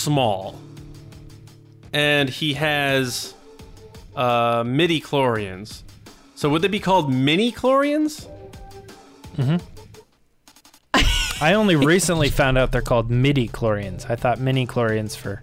Grogu is small, and he has uh, midi chlorians. So would they be called mini chlorians? Mm-hmm. I only recently found out they're called midi chlorians. I thought mini chlorians for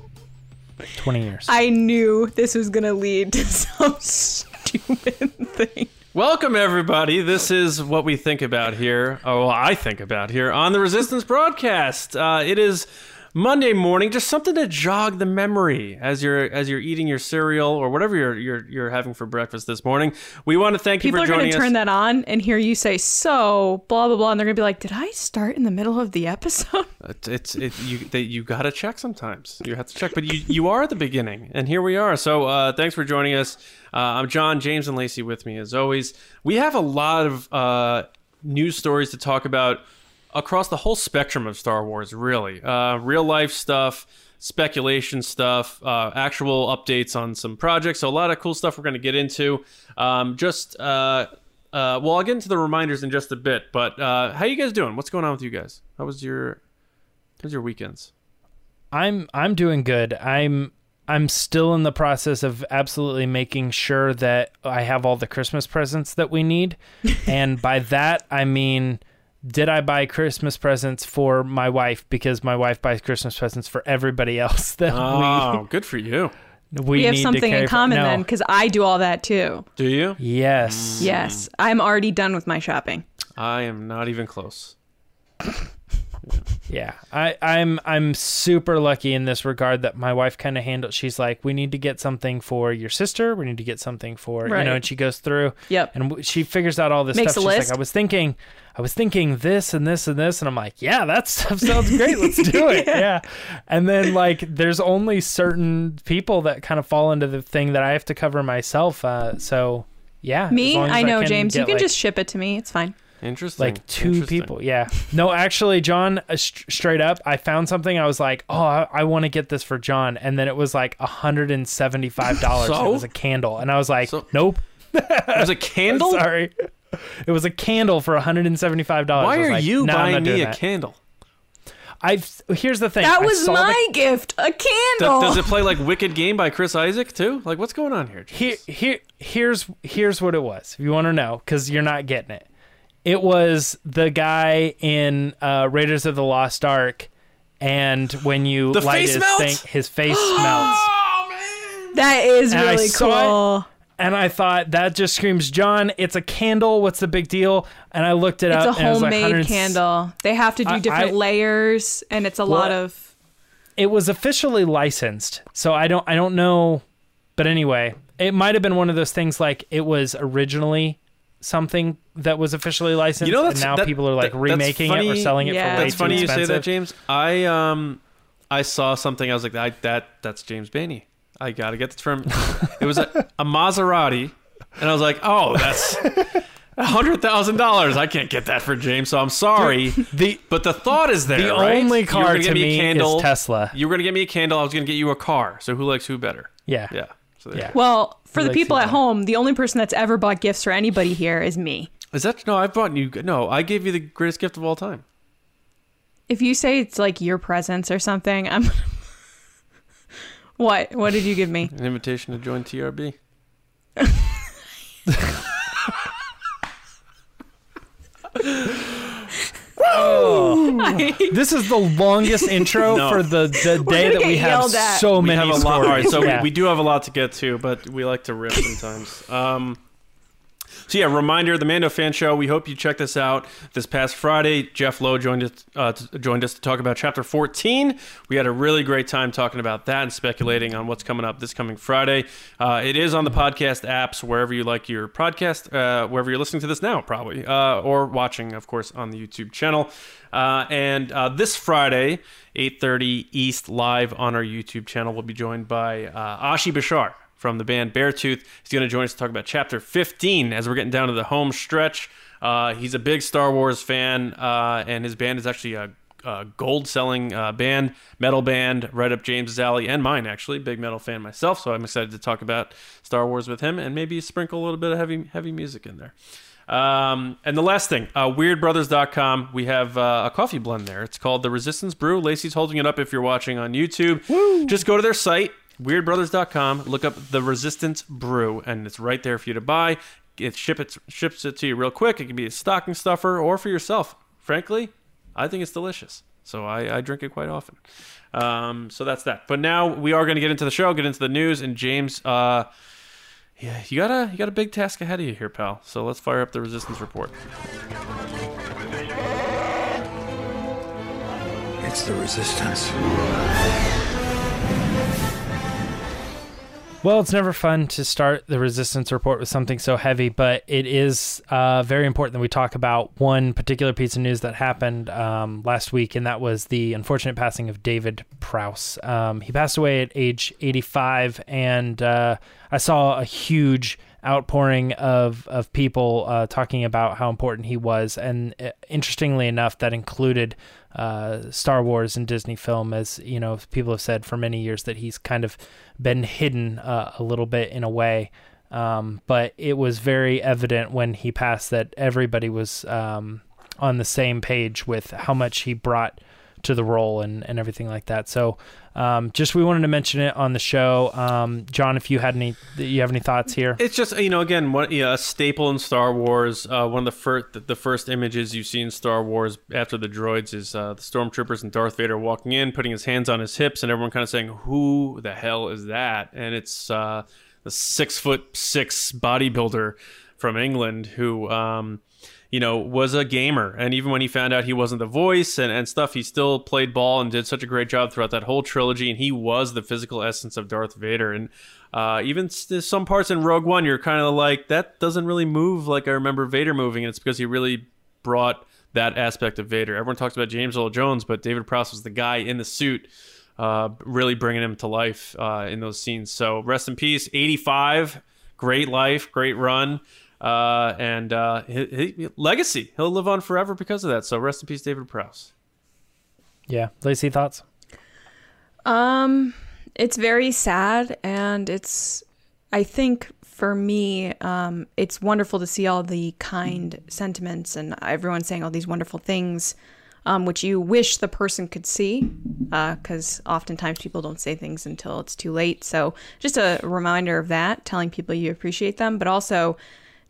20 years. I knew this was gonna lead to some stupid thing. Welcome, everybody. This is what we think about here. Oh, well, I think about here on the Resistance broadcast. Uh, it is Monday morning, just something to jog the memory as you're as you're eating your cereal or whatever you're you're, you're having for breakfast this morning. We want to thank People you for joining us. People are gonna turn that on and hear you say so blah blah blah, and they're gonna be like, "Did I start in the middle of the episode?" It's, it's it, you that you gotta check sometimes. You have to check, but you you are at the beginning, and here we are. So uh, thanks for joining us. Uh, I'm John, James, and Lacey with me as always. We have a lot of uh, news stories to talk about across the whole spectrum of Star Wars. Really, uh, real life stuff, speculation stuff, uh, actual updates on some projects. So a lot of cool stuff we're going to get into. Um, just uh, uh, well, I'll get into the reminders in just a bit. But uh, how you guys doing? What's going on with you guys? How was your How's your weekends? I'm I'm doing good. I'm I'm still in the process of absolutely making sure that I have all the Christmas presents that we need. and by that I mean did I buy Christmas presents for my wife because my wife buys Christmas presents for everybody else that Oh, good for you. we we, We have something carry in for- common no. then, because I do all that too. Do you? Yes. Mm. Yes, I'm already done with my shopping. I am not even close. Yeah, I, I'm I'm super lucky in this regard that my wife kind of handles. She's like, we need to get something for your sister. We need to get something for you know, and she goes through. Yep. And w- she figures out all this Makes stuff. a She's list. like, I was thinking, I was thinking this and this and this, and I'm like, yeah, that stuff sounds great. Let's do it. yeah. And then like, there's only certain people that kind of fall into the thing that I have to cover myself. Uh, so yeah, Me, long as I know, can James. You can like, just ship it to me. It's fine. Interesting. like two Interesting. people yeah no actually john uh, st- straight up i found something i was like oh i, I want to get this for john and then it was like $175 So? it was a candle and i was like So- nope it Was a candle? sorry it was a candle for $175 Why are like, you "No, buying me a that." candle? i've here's the thing That was saw the- my gift, a candle. does it play like Wicked Game by Chris Isaak too? Like what's going on here? here, here here's here's what it was if you want to know because you're not getting it it was the guy in uh, raiders of the lost ark and when you The light face his melts? thing his face melts Oh that is And really saw cool. and I thought that just screams John. It's a candle. What's the big deal? And I looked it It's a up. and it was like homemade candle. They have to do I- different I- layers, and it's a lot of. It was officially licensed, so I don't I don't know, but anyway, it might have been one of those things like it was originally something that was officially licensed, You know, and now that- people are like that- that's remaking it or selling it Yeah. for way That's too funny you expensive. say that, James. I um I saw something. I was like, I, that that's James Bainey. I gotta get this from. it was a, a Maserati, and I was like, oh, that's. hundred thousand dollars. I can't get that for James, so I'm sorry. The But the thought is there. the right? only car gonna to me a me candle. is Tesla. You were gonna get me a candle. I was gonna get you a car. So who likes who better? Yeah, Yeah. So yeah. Well, for the people at home, the only person that's ever bought gifts for anybody here is me. Is that no? I've bought you. No, I gave you the greatest gift of all time. If you say it's like your presents or something, I'm. what? What did you give me? An invitation to join TRB. This is the longest intro No. for the, the day gonna that we have yelled at. so we many have a lot. All right, stories. so Yeah. we, we do have a lot to get to, but we like to rip sometimes. Um, so yeah, reminder: the Mando Fan Show. We hope you check this out. This past Friday, Jeff Lowe joined us uh, joined us to talk about Chapter 14. We had a really great time talking about that and speculating on what's coming up this coming Friday. Uh, it is on the podcast apps wherever you like your podcast, uh, wherever you're listening to this now, probably, uh, or watching, of course, on the YouTube channel. Uh, and uh, this Friday, 8:30 East, live on our YouTube channel, we'll be joined by Oshie Bichar from the band Beartooth. He's going to join us to talk about Chapter 15 as we're getting down to the home stretch. Uh, he's a big Star Wars fan, uh, and his band is actually a, a gold-selling uh, band, metal band, right up James's alley and mine. Actually, big metal fan myself, so I'm excited to talk about Star Wars with him and maybe sprinkle a little bit of heavy heavy music in there. Um, and the last thing, uh, weirdbrothers.com. We have uh, a coffee blend there. It's called the Resistance Brew. Lacey's holding it up if you're watching on YouTube. Just go to their site, weirdbrothers.com, look up the Resistance Brew, and it's right there for you to buy. It ship it ships it to you real quick. It can be a stocking stuffer or for yourself. Frankly, I think it's delicious. So I, I drink it quite often. Um, so that's that. But now we are going to get into the show, get into the news, and James, uh, yeah, you got a you got a big task ahead of you here, pal. So let's fire up the resistance report. It's the resistance. Well, it's never fun to start the resistance report with something so heavy, but it is uh, very important that we talk about one particular piece of news that happened um, last week, and that was the unfortunate passing of David Prowse. Um, he passed away at age 85, and uh, I saw a huge outpouring of of people uh, talking about how important he was, and uh, interestingly enough, that included uh, Star Wars and Disney film, as you know, people have said for many years that he's kind of been hidden uh, a little bit in a way. Um, but it was very evident when he passed that everybody was um, on the same page with how much he brought to the role and, and everything like that. So, um, just we wanted to mention it on the show. Um, John, if you had any, you have any thoughts here? It's just you know again what you know, a staple in Star Wars. Uh, one of the first the first images you see in Star Wars after the droids is uh, the stormtroopers and Darth Vader walking in, putting his hands on his hips, and everyone kind of saying, "Who the hell is that?" And it's uh, the six foot six bodybuilder from England who. Um, you know, was a gamer. And even when he found out he wasn't the voice and, and stuff, he still played ball and did such a great job throughout that whole trilogy. And he was the physical essence of Darth Vader. And uh, even some parts in Rogue One, you're kind of like, that doesn't really move like I remember Vader moving. And it's because he really brought that aspect of Vader. Everyone talks about James Earl Jones, but David Prowse was the guy in the suit. Uh, really bringing him to life uh, in those scenes. So rest in peace. 85, great life, great run uh, and uh, his, his legacy. He'll live on forever because of that. So rest in peace, David Prowse. Yeah, Lacey, thoughts? Um, it's very sad, and it's. I think for me, um, it's wonderful to see all the kind sentiments and everyone saying all these wonderful things, um, which you wish the person could see, because uh, oftentimes people don't say things until it's too late. So just a reminder of that, telling people you appreciate them, but also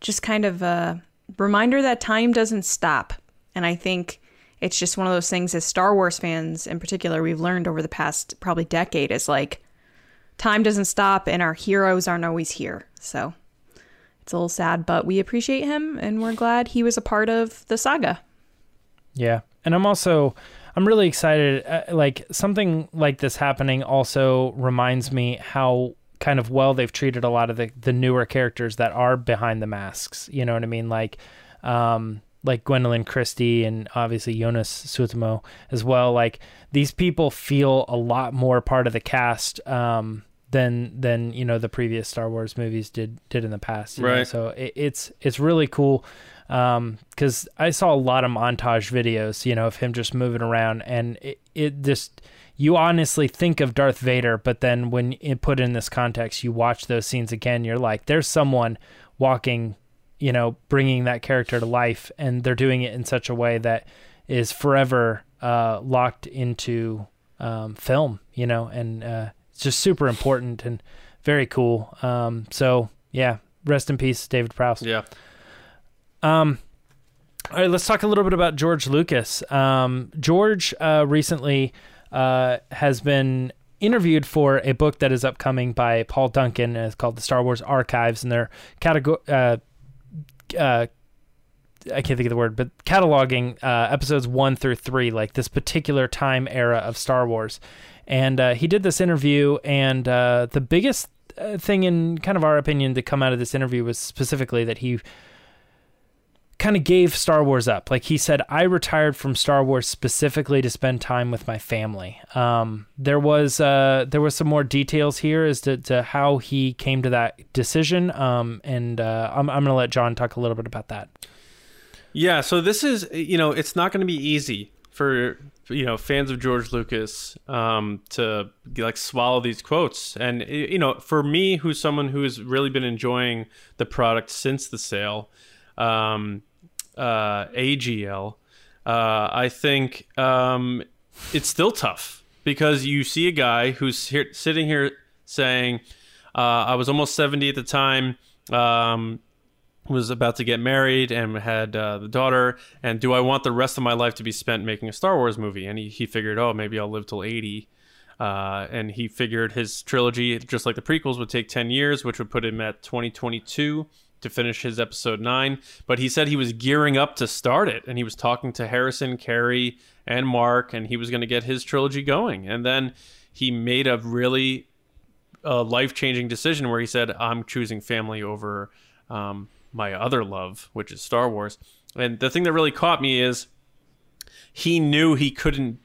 just kind of a reminder that time doesn't stop. And I think it's just one of those things as Star Wars fans in particular we've learned over the past probably decade is like time doesn't stop and our heroes aren't always here. So it's a little sad, but we appreciate him and we're glad he was a part of the saga. Yeah. And I'm also I'm really excited uh, like something like this happening also reminds me how kind of well they've treated a lot of the the newer characters that are behind the masks. You know what I mean? Like um like Gwendoline Christie and obviously Jonas Suotamo as well. Like these people feel a lot more part of the cast um, than than you know the previous Star Wars movies did did in the past. Right. Know? So it, it's it's really cool because um, I saw a lot of montage videos, you know, of him just moving around, and it, it just you honestly think of Darth Vader, but then when it put in this context, you watch those scenes again, you're like, there's someone walking you know, bringing that character to life, and they're doing it in such a way that is forever uh, locked into um, film, you know, and uh, it's just super important and very cool. Um, so yeah, rest in peace, David Prowse. Yeah. Um. All right, let's talk a little bit about George Lucas. Um, George uh, recently uh, has been interviewed for a book that is upcoming by Paul Duncan. It's called The Star Wars Archives, and they're category uh, uh, I can't think of the word, but cataloging uh, episodes one through three, like this particular time era of Star Wars. And uh, he did this interview, and uh, the biggest uh, thing, in kind of our opinion, to come out of this interview was specifically that he kind of gave Star Wars up. Like he said, I retired from Star Wars specifically to spend time with my family. Um, there was uh, there was some more details here as to, to how he came to that decision, um, and uh, I'm I'm gonna let John talk a little bit about that. Yeah, so this is you know it's not going to be easy for you know fans of George Lucas um, to like swallow these quotes, and you know for me, who's someone who has really been enjoying the product since the sale. Um, uh, AGL, uh, I think um, it's still tough because you see a guy who's here, sitting here saying, uh, "I was almost seventy at the time." Um, was about to get married and had uh, the daughter and do i want the rest of my life to be spent making a star wars movie and he, he figured oh maybe i'll live till 80 uh, and he figured his trilogy just like the prequels would take 10 years which would put him at 2022 to finish his episode 9 but he said he was gearing up to start it and he was talking to harrison carey and mark and he was going to get his trilogy going and then he made a really uh, life-changing decision where he said i'm choosing family over um, my other love, which is Star Wars. And the thing that really caught me is he knew he couldn't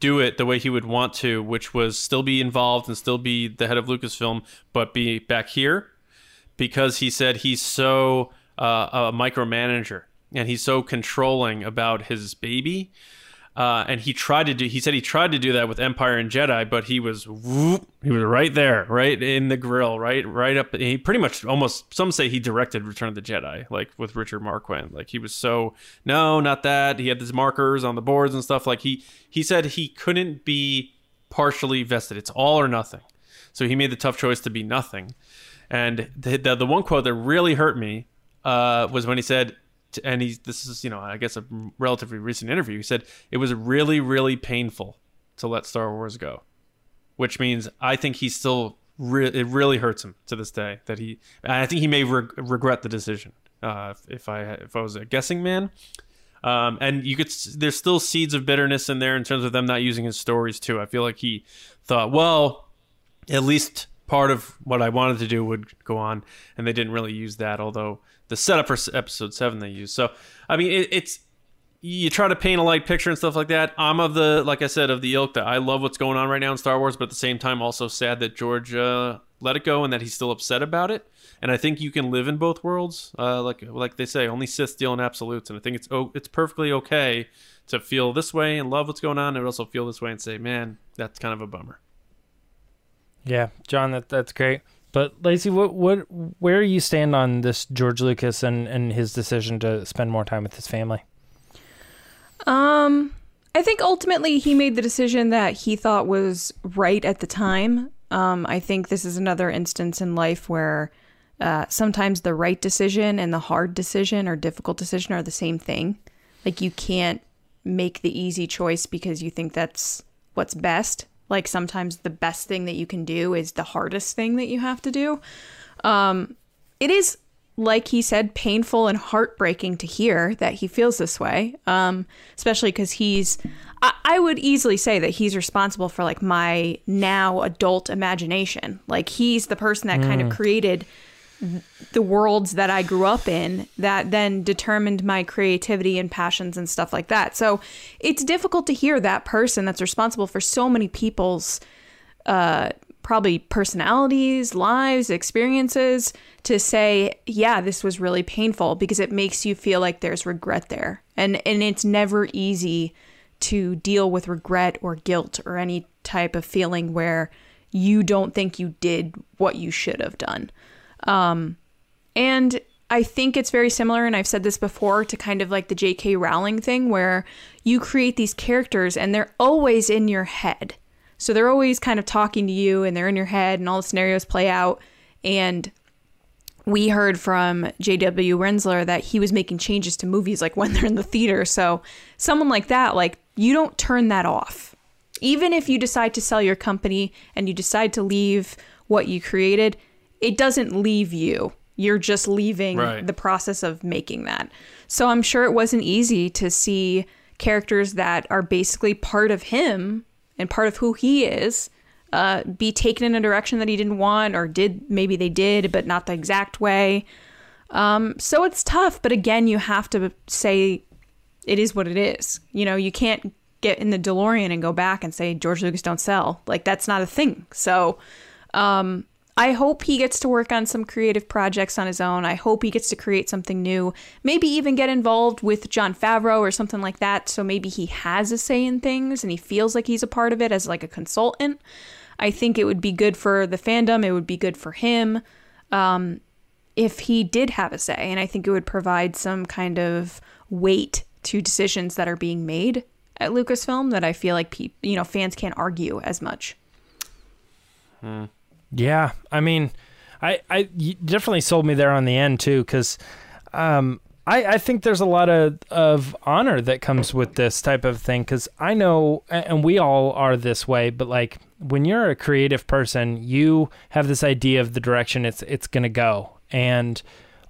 do it the way he would want to, which was still be involved and still be the head of Lucasfilm, but be back here because he said he's so uh, a micromanager and he's so controlling about his baby uh, and he tried to do. He said he tried to do that with Empire and Jedi, but he was whoop, he was right there, right in the grill, right, right up. He pretty much almost. Some say he directed Return of the Jedi, like with Richard Marquand. Like he was so no, not that. He had these markers on the boards and stuff. Like he he said he couldn't be partially vested. It's all or nothing. So he made the tough choice to be nothing. And the the, the one quote that really hurt me uh, was when he said and he this is you know I guess a relatively recent interview. He said it was really really painful to let Star Wars go, which means I think he's still re- it really hurts him to this day that he I think he may re- regret the decision uh, if I if I was a guessing man. Um, and you could there's still seeds of bitterness in there in terms of them not using his stories too. I feel like he thought, well, at least part of what I wanted to do would go on, and they didn't really use that. Although the setup for episode seven they used. So I mean, it, it's you try to paint a light picture and stuff like that. I'm of the like I said of the ilk that I love what's going on right now in Star Wars, but at the same time also sad that George uh, let it go and that he's still upset about it. And I think you can live in both worlds, uh, like like they say, only Sith deal in absolutes. And I think it's oh, it's perfectly okay to feel this way and love what's going on, and also feel this way and say, man, that's kind of a bummer. Yeah, John, that that's great. But Lacey, what what where do you stand on this George Lucas and and his decision to spend more time with his family? Um, I think ultimately he made the decision that he thought was right at the time. Um, I think this is another instance in life where uh, sometimes the right decision and the hard decision or difficult decision are the same thing. Like you can't make the easy choice because you think that's what's best like sometimes the best thing that you can do is the hardest thing that you have to do. Um, it is, like he said, painful and heartbreaking to hear that he feels this way, um, especially because he's. I, I would easily say that he's responsible for like my now adult imagination. Like he's the person that mm. kind of mm. created the worlds that I grew up in that then determined my creativity and passions and stuff like that. So it's difficult to hear that person that's responsible for so many people's uh, probably personalities, lives, experiences to say, yeah, this was really painful because it makes you feel like there's regret there. And and it's never easy to deal with regret or guilt or any type of feeling where you don't think you did what you should have done. Um, and I think it's very similar, and I've said this before, to kind of like the J.K. Rowling thing, where you create these characters and they're always in your head. So they're always kind of talking to you and they're in your head, and all the scenarios play out. And we heard from J.W. Rinzler that he was making changes to movies like when they're in the theater. So someone like that, like, you don't turn that off. Even if you decide to sell your company and you decide to leave what you created, it doesn't leave you. You're just leaving right. the process of making that. So I'm sure it wasn't easy to see characters that are basically part of him and part of who he is uh, be taken in a direction that he didn't want or did maybe they did but not the exact way um, so it's tough but again you have to say it is what it is you know you can't get in the delorean and go back and say george lucas don't sell like that's not a thing so um, I hope he gets to work on some creative projects on his own. I hope he gets to create something new. Maybe even get involved with Jon Favreau or something like that. So maybe he has a say in things and he feels like he's a part of it as like a consultant. I think it would be good for the fandom. It would be good for him. Um, if he did have a say, and I think it would provide some kind of weight to decisions that are being made at Lucasfilm that I feel like pe- you know fans can't argue as much. Yeah, I mean, I I definitely sold me there on the end too, because um, I I think there's a lot of of honor that comes with this type of thing. Because I know, and we all are this way, but like when you're a creative person, you have this idea of the direction it's it's gonna go, and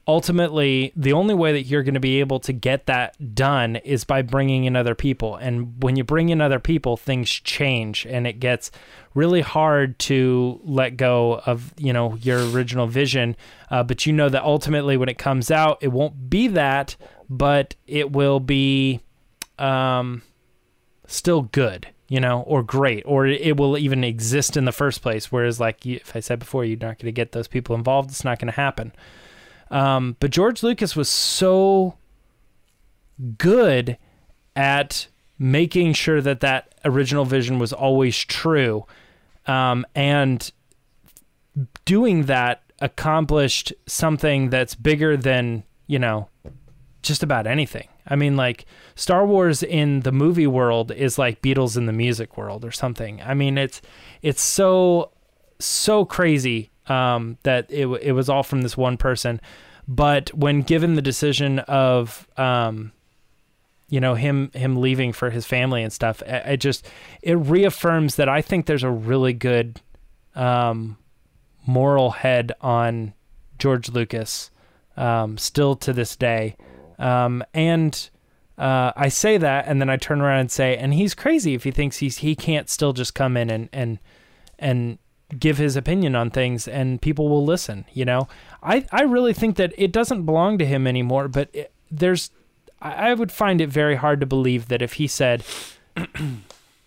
ultimately the only way that you're going to be able to get that done is by bringing in other people. And when you bring in other people things change and it gets really hard to let go of you know your original vision. Uh, but you know that ultimately when it comes out it won't be that but it will be um, still good you know or great or it will even exist in the first place. Whereas like if i said before you're not going to get those people involved it's not going to happen um, but George Lucas was so good at making sure that that original vision was always true, um, and doing that accomplished something that's bigger than you know just about anything. I mean, like Star Wars in the movie world is like Beatles in the music world or something. I mean, it's it's so so crazy um, that it it was all from this one person. But when given the decision of um, you know him him leaving for his family and stuff, it, it just it reaffirms that I think there's a really good um, moral head on George Lucas um, still to this day. Um, and uh, I say that, and then I turn around and say, and he's crazy if he thinks he's he can't still just come in and and and give his opinion on things, and people will listen. You know, I I really think that it doesn't belong to him anymore. But it, there's, I, I would find it very hard to believe that if he said.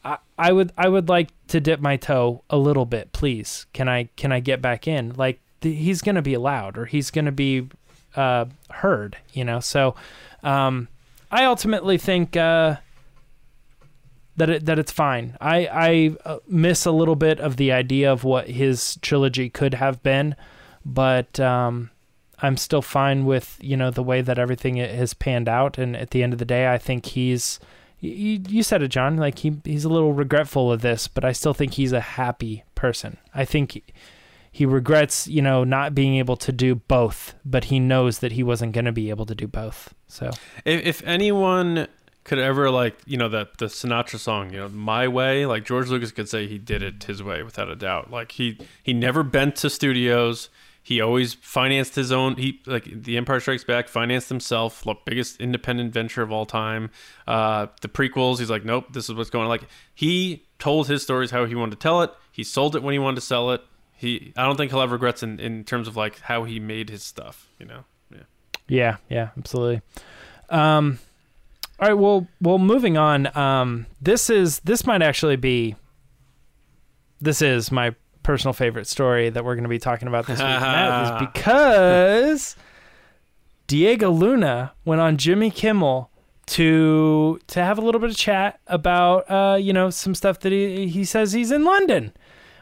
I, I would I would like to dip my toe a little bit, please. Can I can I get back in? Like he's going to be allowed or he's going to be uh, heard, you know. So um, I ultimately think uh, that it, that it's fine. I I uh, miss a little bit of the idea of what his trilogy could have been, but um, I'm still fine with you know the way that everything has panned out. And at the end of the day, I think he's you, you said it, John. Like he he's a little regretful of this, but I still think he's a happy person. I think he regrets, you know, not being able to do both, but he knows that he wasn't going to be able to do both. So If, if anyone could ever like you know that the Sinatra song, you know, "My Way," like George Lucas could say he did it his way without a doubt. Like he he never bent to studios. He always financed his own. He like the Empire Strikes Back financed himself. Biggest independent venture of all time. Uh, the prequels. He's like, nope, this is what's going on. Like he told his stories how he wanted to tell it. He sold it when he wanted to sell it. He I don't think he'll have regrets in in terms of like how he made his stuff. You know. Yeah. yeah, yeah, absolutely. Um, all right, well, well, moving on. Um, this is this might actually be. This is my personal favorite story that we're going to be talking about this week. and that is because Diego Luna went on Jimmy Kimmel to to have a little bit of chat about uh, you know some stuff that he he says he's in London.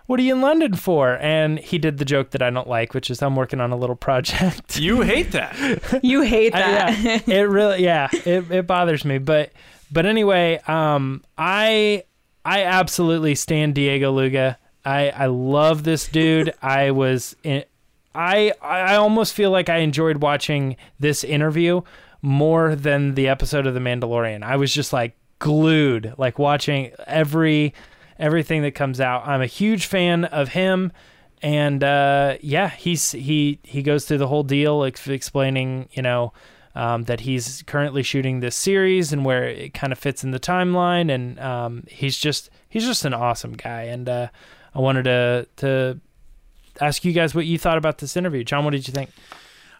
What are you in London for? And he did the joke that I don't like, which is I'm working on a little project. You hate that. You hate I- that. yeah, it really, yeah, it, it bothers me. But, but anyway, um, I, I absolutely stand Diego Luna. I, I love this dude. I was in, I, I almost feel like I enjoyed watching this interview more than the episode of The Mandalorian. I was just like glued, like watching every, everything that comes out. I'm a huge fan of him and uh, yeah, he's he he goes through the whole deal, ex- explaining you know um, that he's currently shooting this series and where it kind of fits in the timeline, and um, he's just he's just an awesome guy. And uh, I wanted to to ask you guys what you thought about this interview, John. What did you think?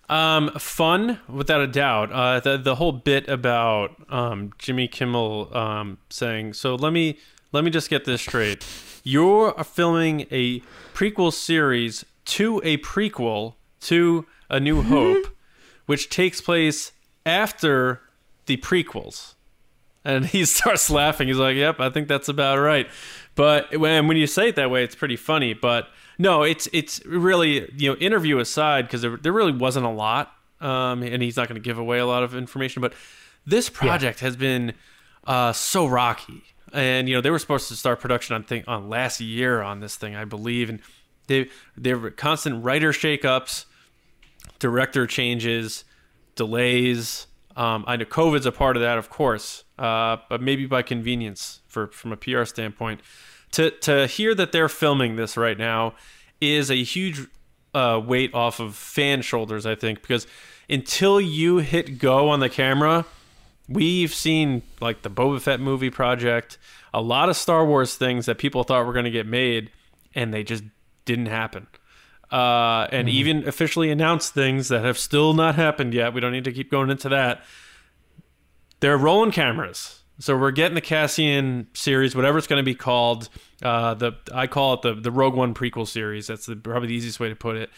Um, fun without a doubt. Uh, the the whole bit about um, Jimmy Kimmel um, saying, "So let me let me just get this straight. You're filming a prequel series to a prequel to A New Hope, which takes place after the prequels." And he starts laughing. He's like, "Yep, I think that's about right." But when when you say it that way, it's pretty funny. But no, it's it's really you know interview aside because there there really wasn't a lot, um, and he's not going to give away a lot of information. But this project has been uh, so rocky, and you know they were supposed to start production on thing on last year on this thing, I believe, and they there were constant writer shakeups, director changes, delays. Um, I know COVID's a part of that, of course, uh, but maybe by convenience for from a PR standpoint. To to hear that they're filming this right now is a huge uh, weight off of fan shoulders, I think, because until you hit go on the camera, we've seen like the Boba Fett movie project, a lot of Star Wars things that people thought were going to get made, and they just didn't happen. Uh, and even officially announced things that have still not happened yet. We don't need to keep going into that. They're rolling cameras, so we're getting the Cassian series, whatever it's going to be called. Uh, the I call it the the Rogue One prequel series. That's the, probably the easiest way to put it.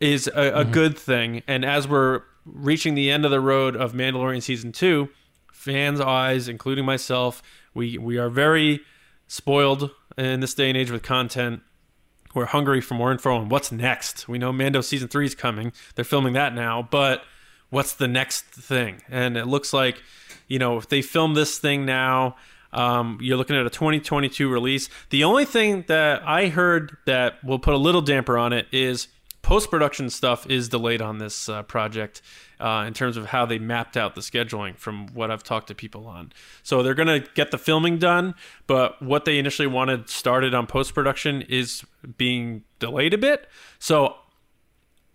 Is a, a good thing, and as we're reaching the end of the road of Mandalorian season two, fans' eyes, including myself, we we are very spoiled in this day and age with content. We're hungry for more info on what's next. We know Mando season three is coming. They're filming that now, but what's the next thing? And it looks like, you know, if they film this thing now, um, you're looking at a 2022 release. The only thing that I heard that will put a little damper on it is post production stuff is delayed on this uh, project uh, in terms of how they mapped out the scheduling from what I've talked to people on. So they're going to get the filming done, but what they initially wanted started on post production is being delayed a bit. So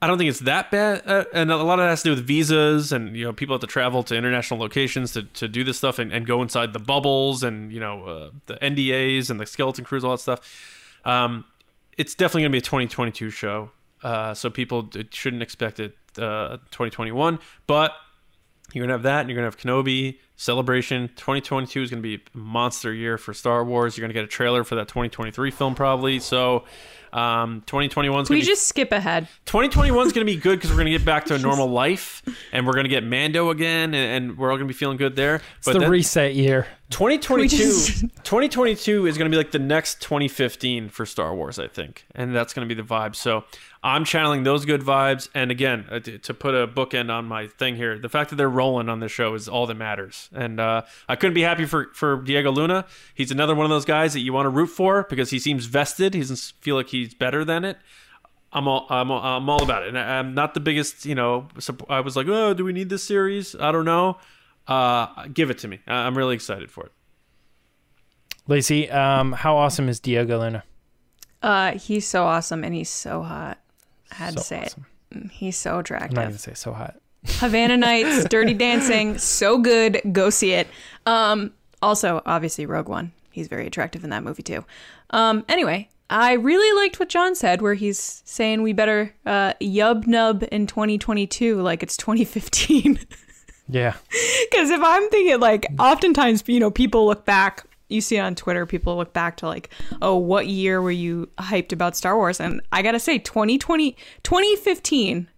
I don't think it's that bad, uh, and a lot of that has to do with visas, and you know people have to travel to international locations to, to do this stuff and, and go inside the bubbles, and you know uh, the NDAs and the skeleton crews, all that stuff. Um, it's definitely going to be a 2022 show, uh, so people shouldn't expect it uh, 2021. But you're gonna have that, and you're gonna have Kenobi Celebration. 2022 is gonna be a monster year for Star Wars. You're gonna get a trailer for that 2023 film probably. So. Um, 2021 is We gonna be just skip ahead. 2021 is going to be good because we're going to get back to a normal life and we're going to get Mando again and, and we're all going to be feeling good there. It's the then reset year. 2022, just- 2022 is going to be like the next 2015 for Star Wars, I think. And that's going to be the vibe. So I'm channeling those good vibes. And again, uh, to to put a bookend on my thing here, the fact that they're rolling on this show is all that matters. And uh, I couldn't be happy for, for Diego Luna. He's another one of those guys that you want to root for because he seems vested. He doesn't feel like he's better than it. I'm all I'm all, I'm all about it. And I- I'm not the biggest, you know. I was like, oh, do we need this series? I don't know. Uh, give it to me. I- I'm really excited for it. Lacey, um, how awesome is Diego Luna? Uh, he's so awesome and he's so hot. Had So to say awesome. it. He's so I'm not attractive. gonna say so hot. Havana Nights, Dirty Dancing, so good. Go see it. Um, also, obviously, Rogue One. He's very attractive in that movie too. Um, anyway, I really liked what John said, where he's saying we better uh, yub nub in 2022 like it's 2015. Yeah. Because if I'm thinking, like, oftentimes, you know, people look back, you see on Twitter, people look back to, like, oh, what year were you hyped about Star Wars? And I gotta say, 2020, 2015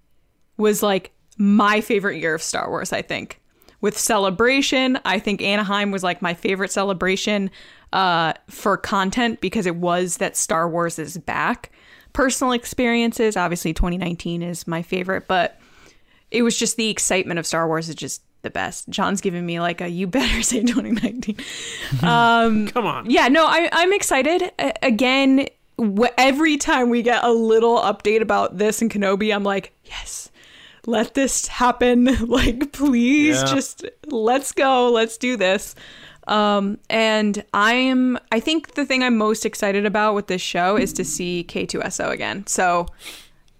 was, like, my favorite year of Star Wars, I think. With Celebration, I think Anaheim was, like, my favorite celebration uh, for content because it was that Star Wars is back. Personal experiences, obviously, 2019 is my favorite, but it was just the excitement of Star Wars is just the best. John's giving me like a you better say 2019. um, Come on. yeah, no, I, I'm excited. Again, wh- every time we get a little update about this and Kenobi, I'm like, yes, let this happen. Like, please, Yeah. just let's go. Let's do this. Um, and I'm, I think the thing I'm most excited about with this show is to see K2SO again. So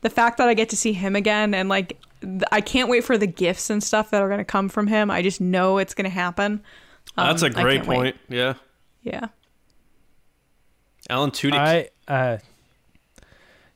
the fact that I get to see him again and like, I can't wait for the gifts and stuff that are going to come from him. I just know it's going to happen. That's a Um, great can't wait. point. Yeah. Yeah. Alan Tudyk. I uh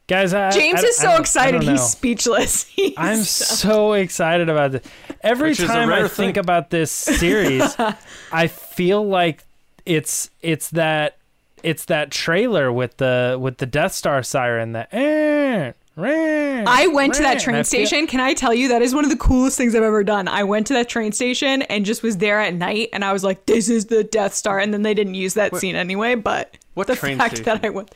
guys I James I- is I so I excited. He's speechless. He's I'm so excited about this. Every Which time I rare think thing. about this series, I feel like it's it's that it's that trailer with the with the Death Star siren that eh, I went to that train station. Can I tell you that is one of the coolest things I've ever done? I went to that train station and just was there at night, and I was like, "This is the Death Star." And then they didn't use that scene anyway. But What the fact that? I went,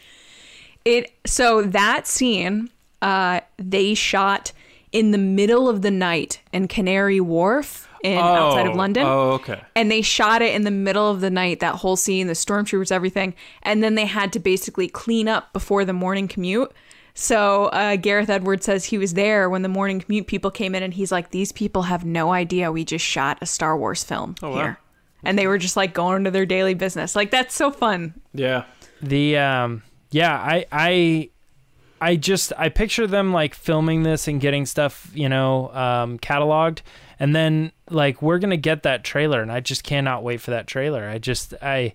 it so that scene, uh, they shot in the middle of the night in Canary Wharf in outside of Oh, London Oh, okay. and they shot it in the middle of the night that whole scene the stormtroopers everything and then they had to basically clean up before the morning commute so uh, gareth edwards says he was there when the morning commute people came in and he's like these people have no idea we just shot a star wars film Oh, wow. here and they were just like going to their daily business like that's so fun Yeah. The um yeah, I I I just I picture them like filming this and getting stuff, you know, um cataloged and then like we're going to get that trailer and I just cannot wait for that trailer. I just I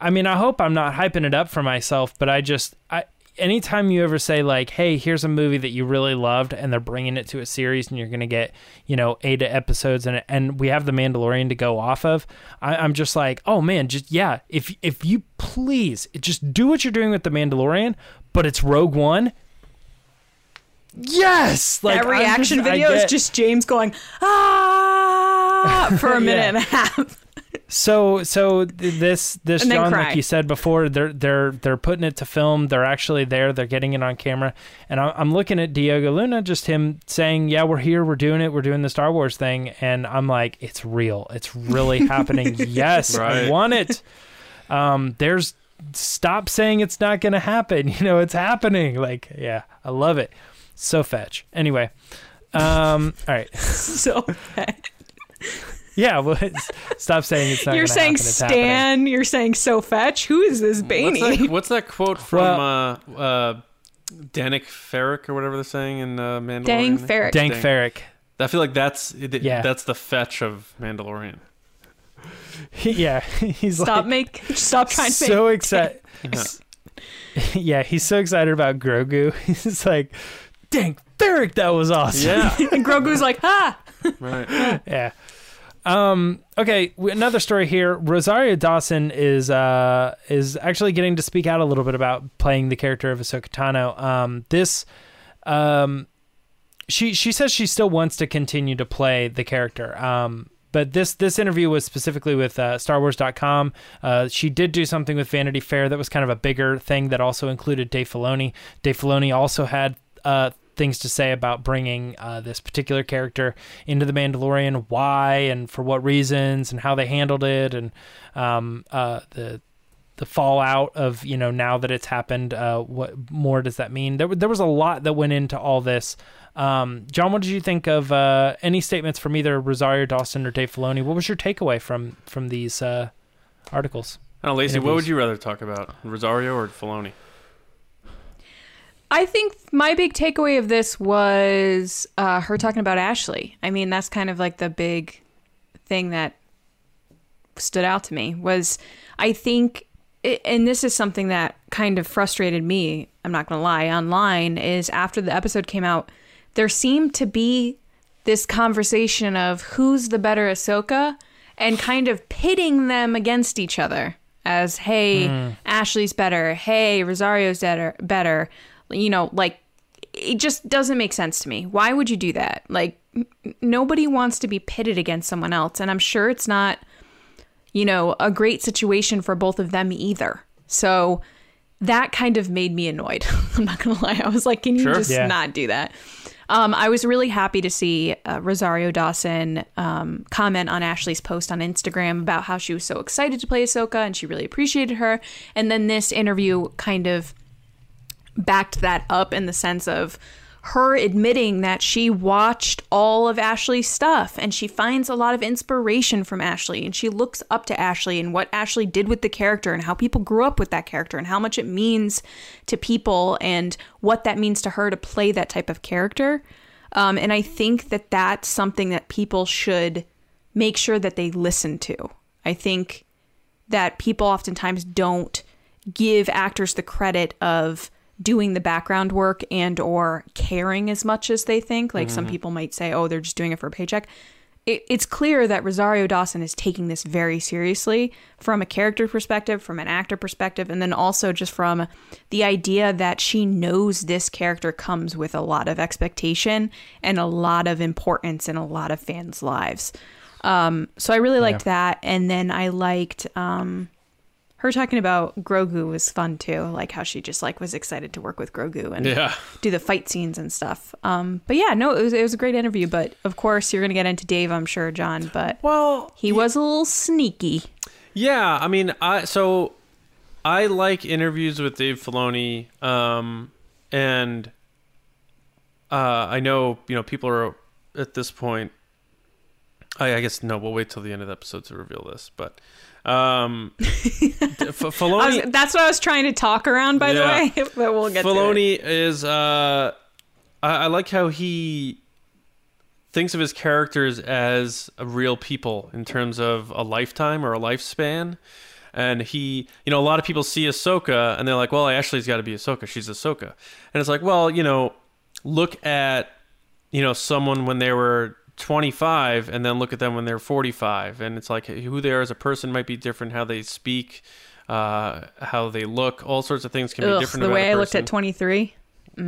I mean, I hope I'm not hyping it up for myself, but I just I anytime you ever say like, "Hey, here's a movie that you really loved and they're bringing it to a series and you're going to get, you know, 8 episodes and and we have the Mandalorian to go off of." I, I'm just like, "Oh man, just yeah, if if you please just do what you're doing with the Mandalorian, but it's Rogue One." Yes, like that reaction just- video is just james going ah for a minute Yeah. and a half So so this this John, cry. like you said before, they're they're they're putting it to film. They're actually there. They're getting it on camera. And I- I'm looking at Diego Luna, just him saying, "Yeah, we're here. We're doing it. We're doing the Star Wars thing." And I'm like, "It's real. It's really happening. Yes, I want it." Um, there's stop saying it's not going to happen. You know, it's happening. Like, yeah, I love it. So fetch. Anyway, um, all right. so Yeah, well, it's- stop saying it's not. you're saying happen. Stan you're saying so fetch who is this What's that, what's that quote from Well- uh, uh, Danik Ferrick or whatever they're saying in uh, Mandalorian? Dang ferret. Dank Dang. Ferrick. I feel like that's it, Yeah. that's the fetch of Mandalorian. yeah, he's Stop like make stop trying to so excited. Yeah. yeah, he's so excited about Grogu. He's like, "Dang, Ferrick, that was awesome." Yeah, and Grogu's like, ah right. yeah. Um. Okay. Another story here. Rosario Dawson is uh is actually getting to speak out a little bit about playing the character of Ahsoka Tano. Um. This. Um. She she says she still wants to continue to play the character. Um. But this this interview was specifically with uh, StarWars.com. Uh, she did do something with Vanity Fair that was kind of a bigger thing that also included Dave Filoni. Dave Filoni also had uh, things to say about bringing uh, this particular character into the Mandalorian, why and for what reasons, and how they handled it, and um, uh, the the fallout of you know now that it's happened. Uh, what more does that mean? There there was a lot that went into all this. Um, John, what did you think of uh, any statements from either Rosario Dawson or Dave Filoni? What was your takeaway from from these uh, articles? I don't know, Lacey, what would you rather talk about, Rosario or Filoni? I think my big takeaway of this was uh, her talking about Ashley. I mean, that's kind of like the big thing that stood out to me was I think, and this is something that kind of frustrated me. I'm not going to lie. Online is after the episode came out, there seemed to be this conversation of who's the better Ahsoka and kind of pitting them against each other as, hey, Ashley's better. Hey, Rosario's better. Better. You know, like it just doesn't make sense to me. Why would you do that? Like nobody wants to be pitted against someone else, and I'm sure it's not you know, a great situation for both of them either. So that kind of made me annoyed. I'm not gonna lie. I was like, can you Sure. just Yeah. not do that? Um, I was really happy to see uh, Rosario Dawson um, comment on Ashley's post on Instagram about how she was so excited to play Ahsoka and she really appreciated her. And then this interview kind of backed that up in the sense of her admitting that she watched all of Ashley's stuff and she finds a lot of inspiration from Ashley and she looks up to Ashley and what Ashley did with the character and how people grew up with that character and how much it means to people and what that means to her to play that type of character. Um, and I think that that's something that people should make sure that they listen to. I think that people oftentimes don't give actors the credit of doing the background work and or caring as much as they think. Like some people might say oh they're just doing it for a paycheck. It, it's clear that Rosario Dawson is taking this very seriously from a character perspective, from an actor perspective, and then also just from the idea that she knows this character comes with a lot of expectation and a lot of importance in a lot of fans' lives. Um, so I really liked that, and then I liked um, her talking about Grogu was fun too, like how she just like was excited to work with Grogu and Yeah. do the fight scenes and stuff. Um, but yeah, no, it was it was a great interview. But of course, you're gonna get into Dave, I'm sure, John. But Well, he was a little sneaky. Yeah, I mean, I so I like interviews with Dave Filoni, um, and uh, I know you know people are at this point. I, I guess no, we'll wait till the end of the episode to reveal this, but um, F- I was, Filoni. that's what I was trying to talk around, by Yeah. the way. but we'll get to it. Filoni is. Uh, I, I like how he thinks of his characters as real people in terms of a lifetime or a lifespan. And he, you know, a lot of people see Ahsoka and they're like, well, Ashley's got to be Ahsoka. She's Ahsoka. And it's like, well, you know, look at, you know, someone when they were 25 and then look at them when they're 45. And it's like who they are as a person might be different, how they speak, uh, how they look, all sorts of things can be different the way i looked at 23.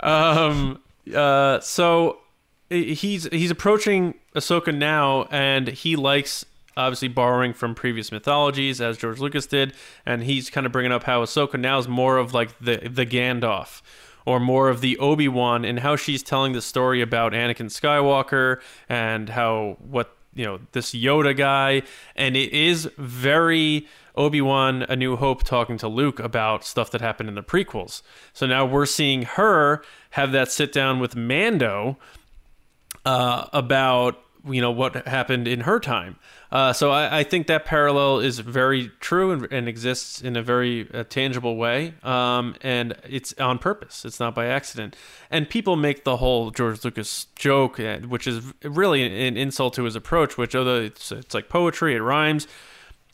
Um. Uh. So he's he's approaching Ahsoka now, and he likes obviously borrowing from previous mythologies, as George Lucas did, and he's kind of bringing up how Ahsoka now is more of like the the Gandalf. Or more of the Obi Wan, and how she's telling the story about Anakin Skywalker and how what you know this Yoda guy, and it is very Obi Wan A New Hope talking to Luke about stuff that happened in the prequels. So now we're seeing her have that sit down with Mando uh, about you know what happened in her time. Uh, so I, I think that parallel is very true and, and exists in a very uh, tangible way, um, and it's on purpose. It's not by accident. And people make the whole George Lucas joke, uh, which is really an insult to his approach. Which although it's, it's like poetry, it rhymes.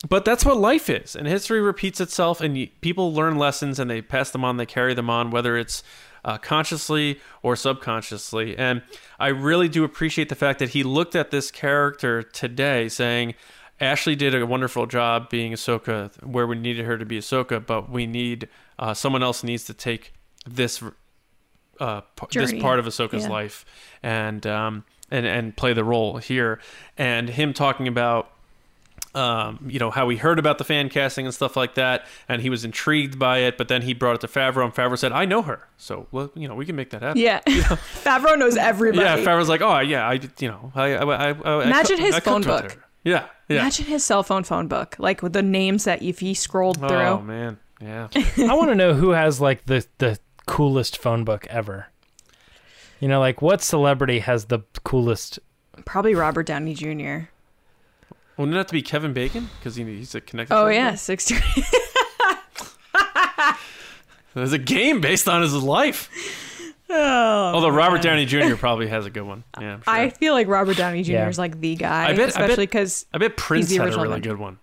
But that's what life is, and history repeats itself, and people learn lessons and they pass them on, they carry them on, whether it's uh, consciously or subconsciously. And I really do appreciate the fact that he looked at this character today, saying, Ashley did a wonderful job being Ahsoka where we needed her to be Ahsoka, but we need uh, someone else needs to take this uh, this part of Ahsoka's Yeah. life and um, and and play the role here. And him talking about um, you know how he heard about the fan casting and stuff like that, and he was intrigued by it. But then he brought it to Favreau, and Favreau said, "I know her, so well, you know, we can make that happen." Yeah. Favreau knows everybody. Yeah, Favreau's like, "Oh, yeah, I, you know, I, I, I, I Imagine I, his I phone book. Yeah, yeah. Imagine his cell phone phone book, like with the names that if he scrolled through. oh man, yeah. I want to know who has like the the coolest phone book ever. You know, like what celebrity has the coolest? Probably Robert Downey Jr. Wouldn't it have to be Kevin Bacon because he, he's a connected? Oh friend? yeah, six. there's a game based on his life. Oh, Although Robert Downey Jr. probably has a good one. Yeah, I'm sure. I feel like Robert Downey Jr. Yeah. is like the guy, I bet- especially because I bet Prince the had a really one. good one.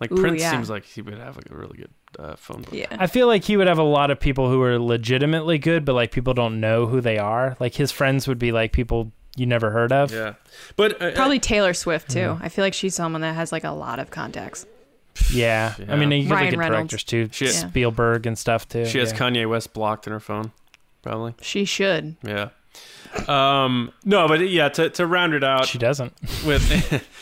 Like Ooh, Prince yeah. seems like he would have like a really good uh, phone book. yeah, I feel like he would have a lot of people who are legitimately good, but like people don't know who they are. Like his friends would be like people you never heard of. Yeah, but uh, probably Taylor Swift too. Mm-hmm. I feel like she's someone that has like a lot of contacts. Yeah. Yeah. I mean, you could Ryan look at Reynolds. directors too, She- Yeah. Spielberg and stuff too. she has yeah. Kanye West blocked in her phone, probably. She should. Yeah. Um, no, but yeah, to to round it out She doesn't. with.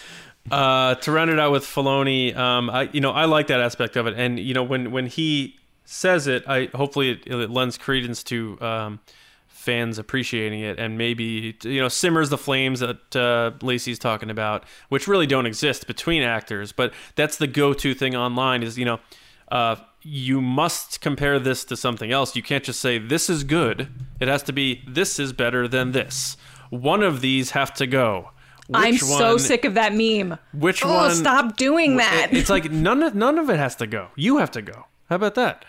Uh, to round it out with Filoni, um, I you know I like that aspect of it, and you know when when he says it, I hopefully it, it lends credence to um, fans appreciating it, and maybe you know simmers the flames that uh, Lacey's talking about, which really don't exist between actors, but that's the go-to thing online. Is you know uh, you must compare this to something else. You can't just say this is good. It has to be this is better than this. One of these have to go. I'm Which so sick of that meme. Which oh, one? stop doing that. It- It's like none of none of it has to go. You have to go. How about that?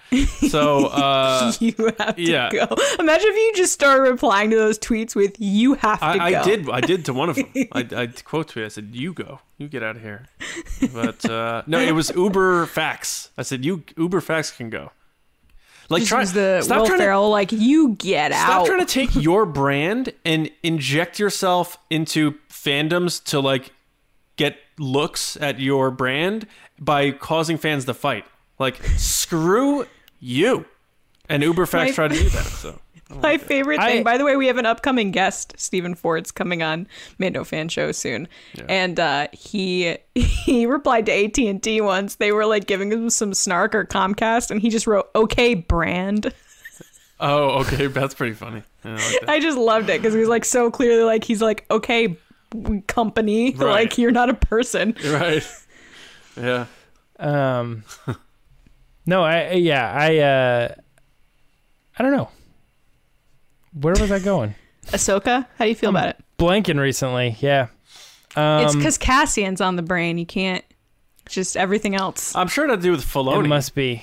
So uh, you have to yeah. go. Imagine if you just start replying to those tweets with "You have to I, go." I did. I did to one of them. I, I quote tweeted. I said, "You go. You get out of here." But uh, no, it was UberFacts. I said, "You UberFacts can go." Like try the stop Will trying to like you get Stop out. trying to take your brand and inject yourself into fandoms to like get looks at your brand by causing fans to fight. Like screw you. And Uberfacts My- tried to do that. So My favorite thing. I- By the way, we have an upcoming guest, Stephen Ford's coming on Mando Fan Show soon, and uh, he he replied to AT and T once. They were like giving him some snark or Comcast, and he just wrote "Okay, brand." Oh, okay, that's pretty funny. Yeah, I like. I just loved it because he was like so clearly like he's like "Okay, company," Right. like you're not a person. right. Yeah. Um, no, I yeah, I uh, I don't know. Where was I going? Ahsoka, how do you feel about it? Blanking recently, yeah. Um, it's because Cassian's on the brain. You can't just everything else. I'm sure it had to do with Filoni. It must be.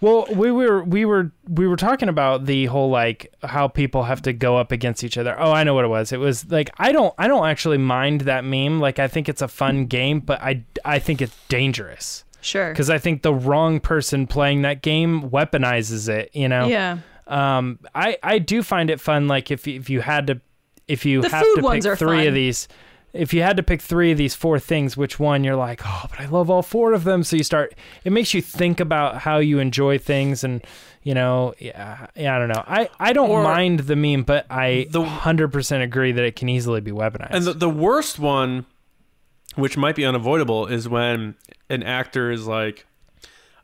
well, we were we were we were talking about the whole like how people have to go up against each other. Oh, I know what it was. It was like I don't I don't actually mind that meme. Like I think it's a fun game, but I I think it's dangerous Sure. because I think the wrong person playing that game weaponizes it. You know. Yeah. Um, I I do find it fun. Like if if you had to, if you The have food to ones pick are three fun. of these, if you had to pick three of these four things, which one you're like, oh, but I love all four of them. So you start. It makes you think about how you enjoy things, and you know, yeah, yeah I don't know. I I don't Or- mind the meme, but I The- hundred percent agree that it can easily be weaponized. And the, the worst one, which might be unavoidable, is when an actor is like,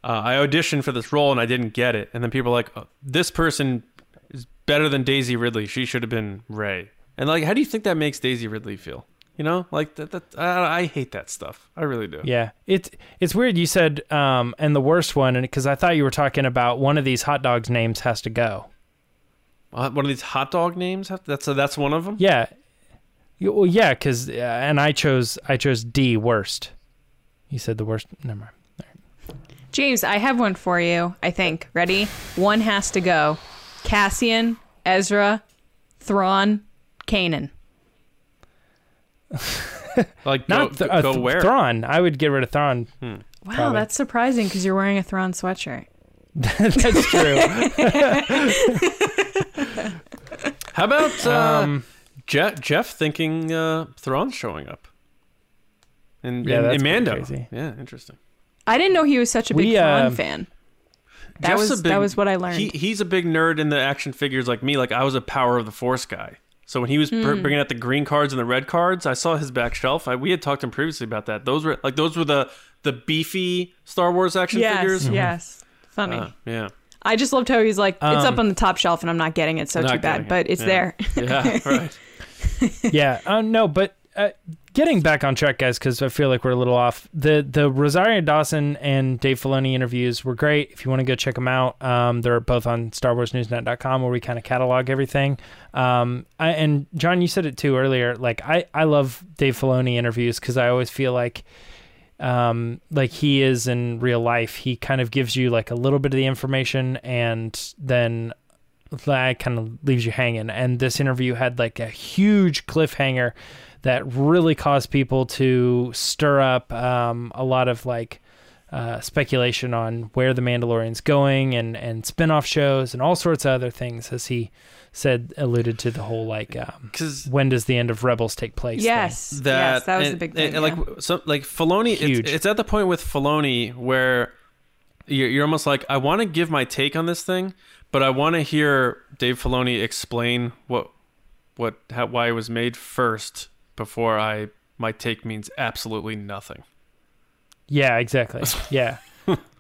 uh, I auditioned for this role and I didn't get it. And then people are like, oh, this person is better than Daisy Ridley. She should have been Rey. And like, how do you think that makes Daisy Ridley feel? You know, like that. that I, I hate that stuff. I really do. Yeah, it's it's weird. You said um, and the worst one, and because I thought you were talking about one of these hot dogs' names has to go. Uh, One of these hot dog names. have- That's that's one of them. Yeah. Well, yeah, because uh, and I chose I chose D worst. You said the worst. Never mind. James, I have one for you, I think. Ready? One has to go. Cassian, Ezra, Thrawn, Kanan. Like go, Not th- go, uh, go Th- where? Thrawn. I would get rid of Thrawn. Wow, Probably. that's surprising because you're wearing a Thrawn sweatshirt. That's true. How about uh, um, Jeff, Jeff thinking uh, Thrawn's showing up? And, Yeah, and, that's and Mando. crazy. Yeah, interesting. I didn't know he was such a big We, Thrawn uh, fan. That Jeff's was a big- that was what I learned. He, he's a big nerd in the action figures like me. Like I was a Power of the Force guy. So when he was br- bringing out the green cards and the red cards, I saw his back shelf. I, we had talked to him previously about that. Those were like those were the the beefy Star Wars action yes, figures. yes. Funny. Uh, yeah. I just loved how he's like, it's up Um, on the top shelf and I'm not getting it, so too bad. it. But it's Yeah. there. Yeah. Right. yeah. Uh, no, but uh, getting back on track, guys, because I feel like we're a little off. The the Rosario Dawson and Dave Filoni interviews were great. If you want to go check them out, um, they're both on StarWarsNewsNet.com where we kind of catalog everything. Um, I, and John, you said it too earlier. Like I I love Dave Filoni interviews because I always feel like. Um, like he is in real life, he kind of gives you like a little bit of the information, and then that kind of leaves you hanging. And this interview had like a huge cliffhanger that really caused people to stir up um, a lot of like uh, speculation on where the Mandalorian's going and and spin-off shows and all sorts of other things, as he said, alluded to the whole like um, Because when does the end of Rebels take place? thing. yes. that yes, that was and, the big thing. and, yeah. like so like Filoni Huge. it's, it's at the point with Filoni where you're, you're almost like I want to give my take on this thing but I want to hear Dave Filoni explain what what how, why it was made first before I my take means absolutely nothing Yeah, exactly. Yeah.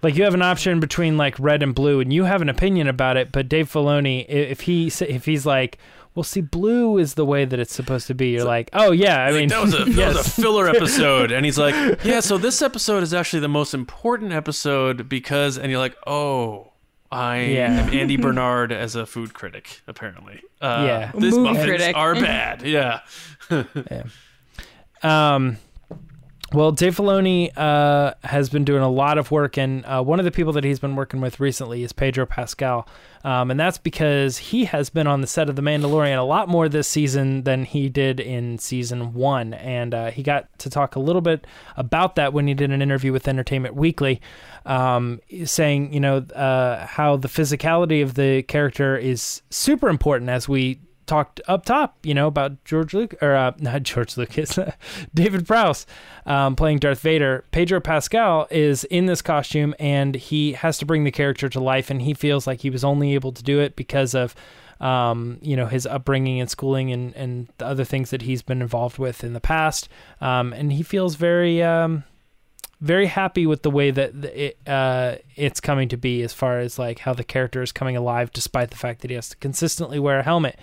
like you have an option between like red and blue and you have an opinion about it, but Dave Filoni if he if he's like, "Well, see blue is the way that it's supposed to be." You're like, "Oh yeah, I mean that was a that yes. was a filler episode and he's like yeah so this episode is actually the most important episode because and you're like oh I Yeah. am Andy Bernard as a food critic, apparently. Uh, Yeah. these Movie muffins critic. are bad. Yeah, Um, Well, Dave Filoni uh, has been doing a lot of work, and uh, one of the people that he's been working with recently is Pedro Pascal, um, and that's because he has been on the set of The Mandalorian a lot more this season than he did in season one, and uh, he got to talk a little bit about that when he did an interview with Entertainment Weekly, um, saying you know uh, how the physicality of the character is super important as we talked up top, you know, about George Luke or uh, not George Lucas, David Prowse um, playing Darth Vader. Pedro Pascal is in this costume and he has to bring the character to life, and he feels like he was only able to do it because of. Um, you know his upbringing and schooling and, and the other things that he's been involved with in the past, um, and he feels very um, very happy with the way that it uh, it's coming to be as far as like how the character is coming alive, despite the fact that he has to consistently wear a helmet.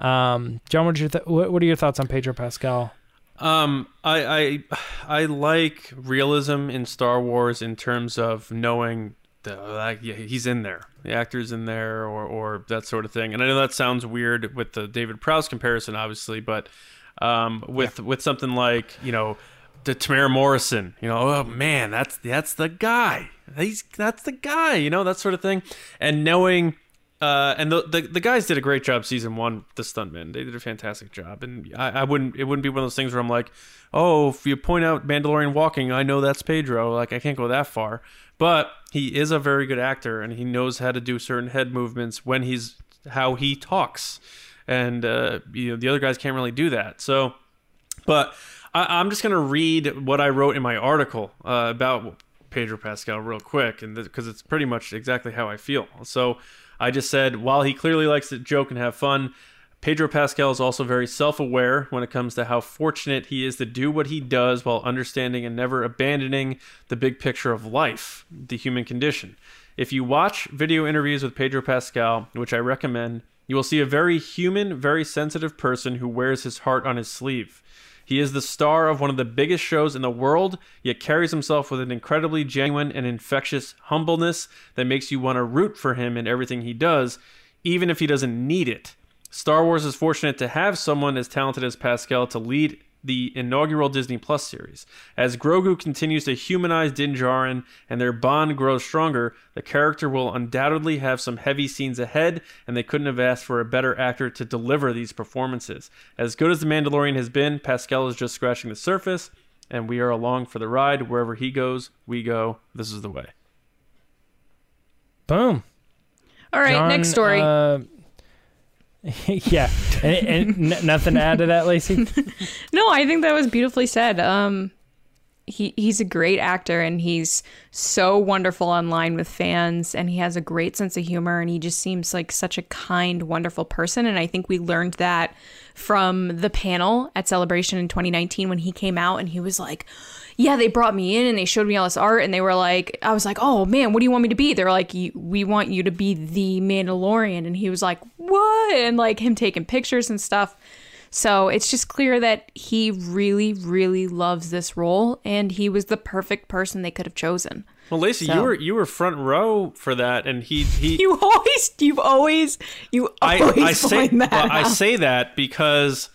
Um, John, what, th- what are your thoughts on Pedro Pascal? Um, I, I I like realism in Star Wars in terms of knowing the yeah, he's in there, the actor's in there, or or that sort of thing. And I know that sounds weird with the David Prowse comparison, obviously, but um, with yeah. with something like you know the Temuera Morrison, you know, oh man, that's that's the guy. He's that's the guy, you know, that sort of thing. And knowing uh, and the, the, the guys did a great job season one. The stuntmen they did a fantastic job, and I, I wouldn't it wouldn't be one of those things where I'm like, oh, if you point out Mandalorian walking, I know that's Pedro. Like I can't go that far, but he is a very good actor, and he knows how to do certain head movements when he's how he talks, and uh, you know the other guys can't really do that. So, but I, am just gonna read what I wrote in my article uh, about Pedro Pascal real quick, and because it's pretty much exactly how I feel. So. I just said, while he clearly likes to joke and have fun, Pedro Pascal is also very self aware when it comes to how fortunate he is to do what he does while understanding and never abandoning the big picture of life, the human condition. If you watch video interviews with Pedro Pascal, which I recommend, you will see a very human, very sensitive person who wears his heart on his sleeve. He is the star of one of the biggest shows in the world, yet carries himself with an incredibly genuine and infectious humbleness that makes you want to root for him in everything he does, even if he doesn't need it. Star Wars is fortunate to have someone as talented as Pascal to lead the inaugural Disney Plus series. As Grogu continues to humanize Din Djarin and their bond grows stronger, the character will undoubtedly have some heavy scenes ahead, and they couldn't have asked for a better actor to deliver these performances. As good as The Mandalorian has been, Pascal is just scratching the surface, and we are along for the ride. Wherever he goes, we go. This is the way. Boom. All right, John, next story. Uh, yeah, and, and n- nothing to add to that, Lacey. no, I think that was beautifully said. Um, he he's a great actor and he's so wonderful online with fans and he has a great sense of humor and he just seems like such a kind, wonderful person. And I think we learned that from the panel at Celebration in 2019 when he came out and he was like, yeah, they brought me in and they showed me all this art and they were like, I was like, oh man, what do you want me to be? They're like, we want you to be the Mandalorian. And he was like, what? And like him taking pictures and stuff. So it's just clear that he really, really loves this role and he was the perfect person they could have chosen. Well, Lacey, so. you were you were front row for that, and he he. you always, you've always, you always I, I say that. I say that because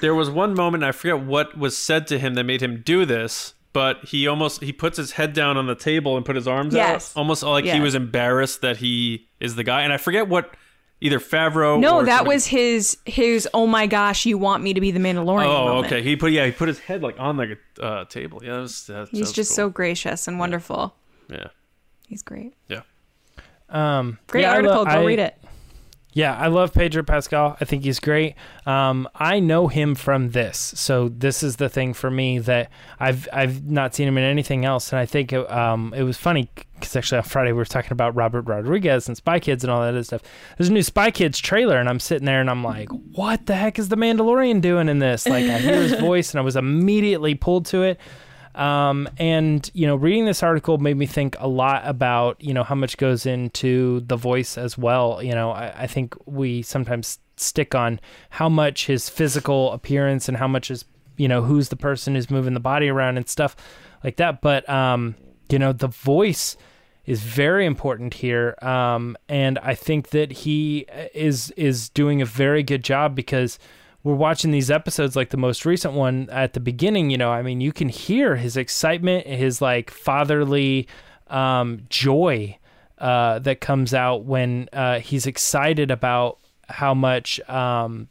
there was one moment I forget what was said to him that made him do this, but he almost he puts his head down on the table and put his arms yes. out, almost like yes. he was embarrassed that he is the guy. And I forget what either Favreau. No, that somebody... was his his. Oh my gosh, you want me to be the Mandalorian? Oh, moment. okay. He put yeah, he put his head like on the uh, table. Yeah, that was, that, he's just cool. so gracious and wonderful. Yeah. yeah, he's great. Yeah. Um, great yeah, article. Go I, read it. Yeah, I love Pedro Pascal. I think he's great. Um, I know him from this, so this is the thing for me that I've I've not seen him in anything else, and I think it, um, it was funny because actually on Friday we were talking about Robert Rodriguez and Spy Kids and all that other stuff. There's a new Spy Kids trailer, and I'm sitting there and I'm like, what the heck is the Mandalorian doing in this? Like I hear his voice, and I was immediately pulled to it. Um, and you know, reading this article made me think a lot about you know how much goes into the voice as well. You know, I, I think we sometimes stick on how much his physical appearance and how much is you know who's the person who's moving the body around and stuff like that. But um, you know, the voice is very important here, um, and I think that he is is doing a very good job because we're watching these episodes, like the most recent one at the beginning, you know, I mean, you can hear his excitement, his like fatherly um, joy uh, that comes out when uh, he's excited about how much um,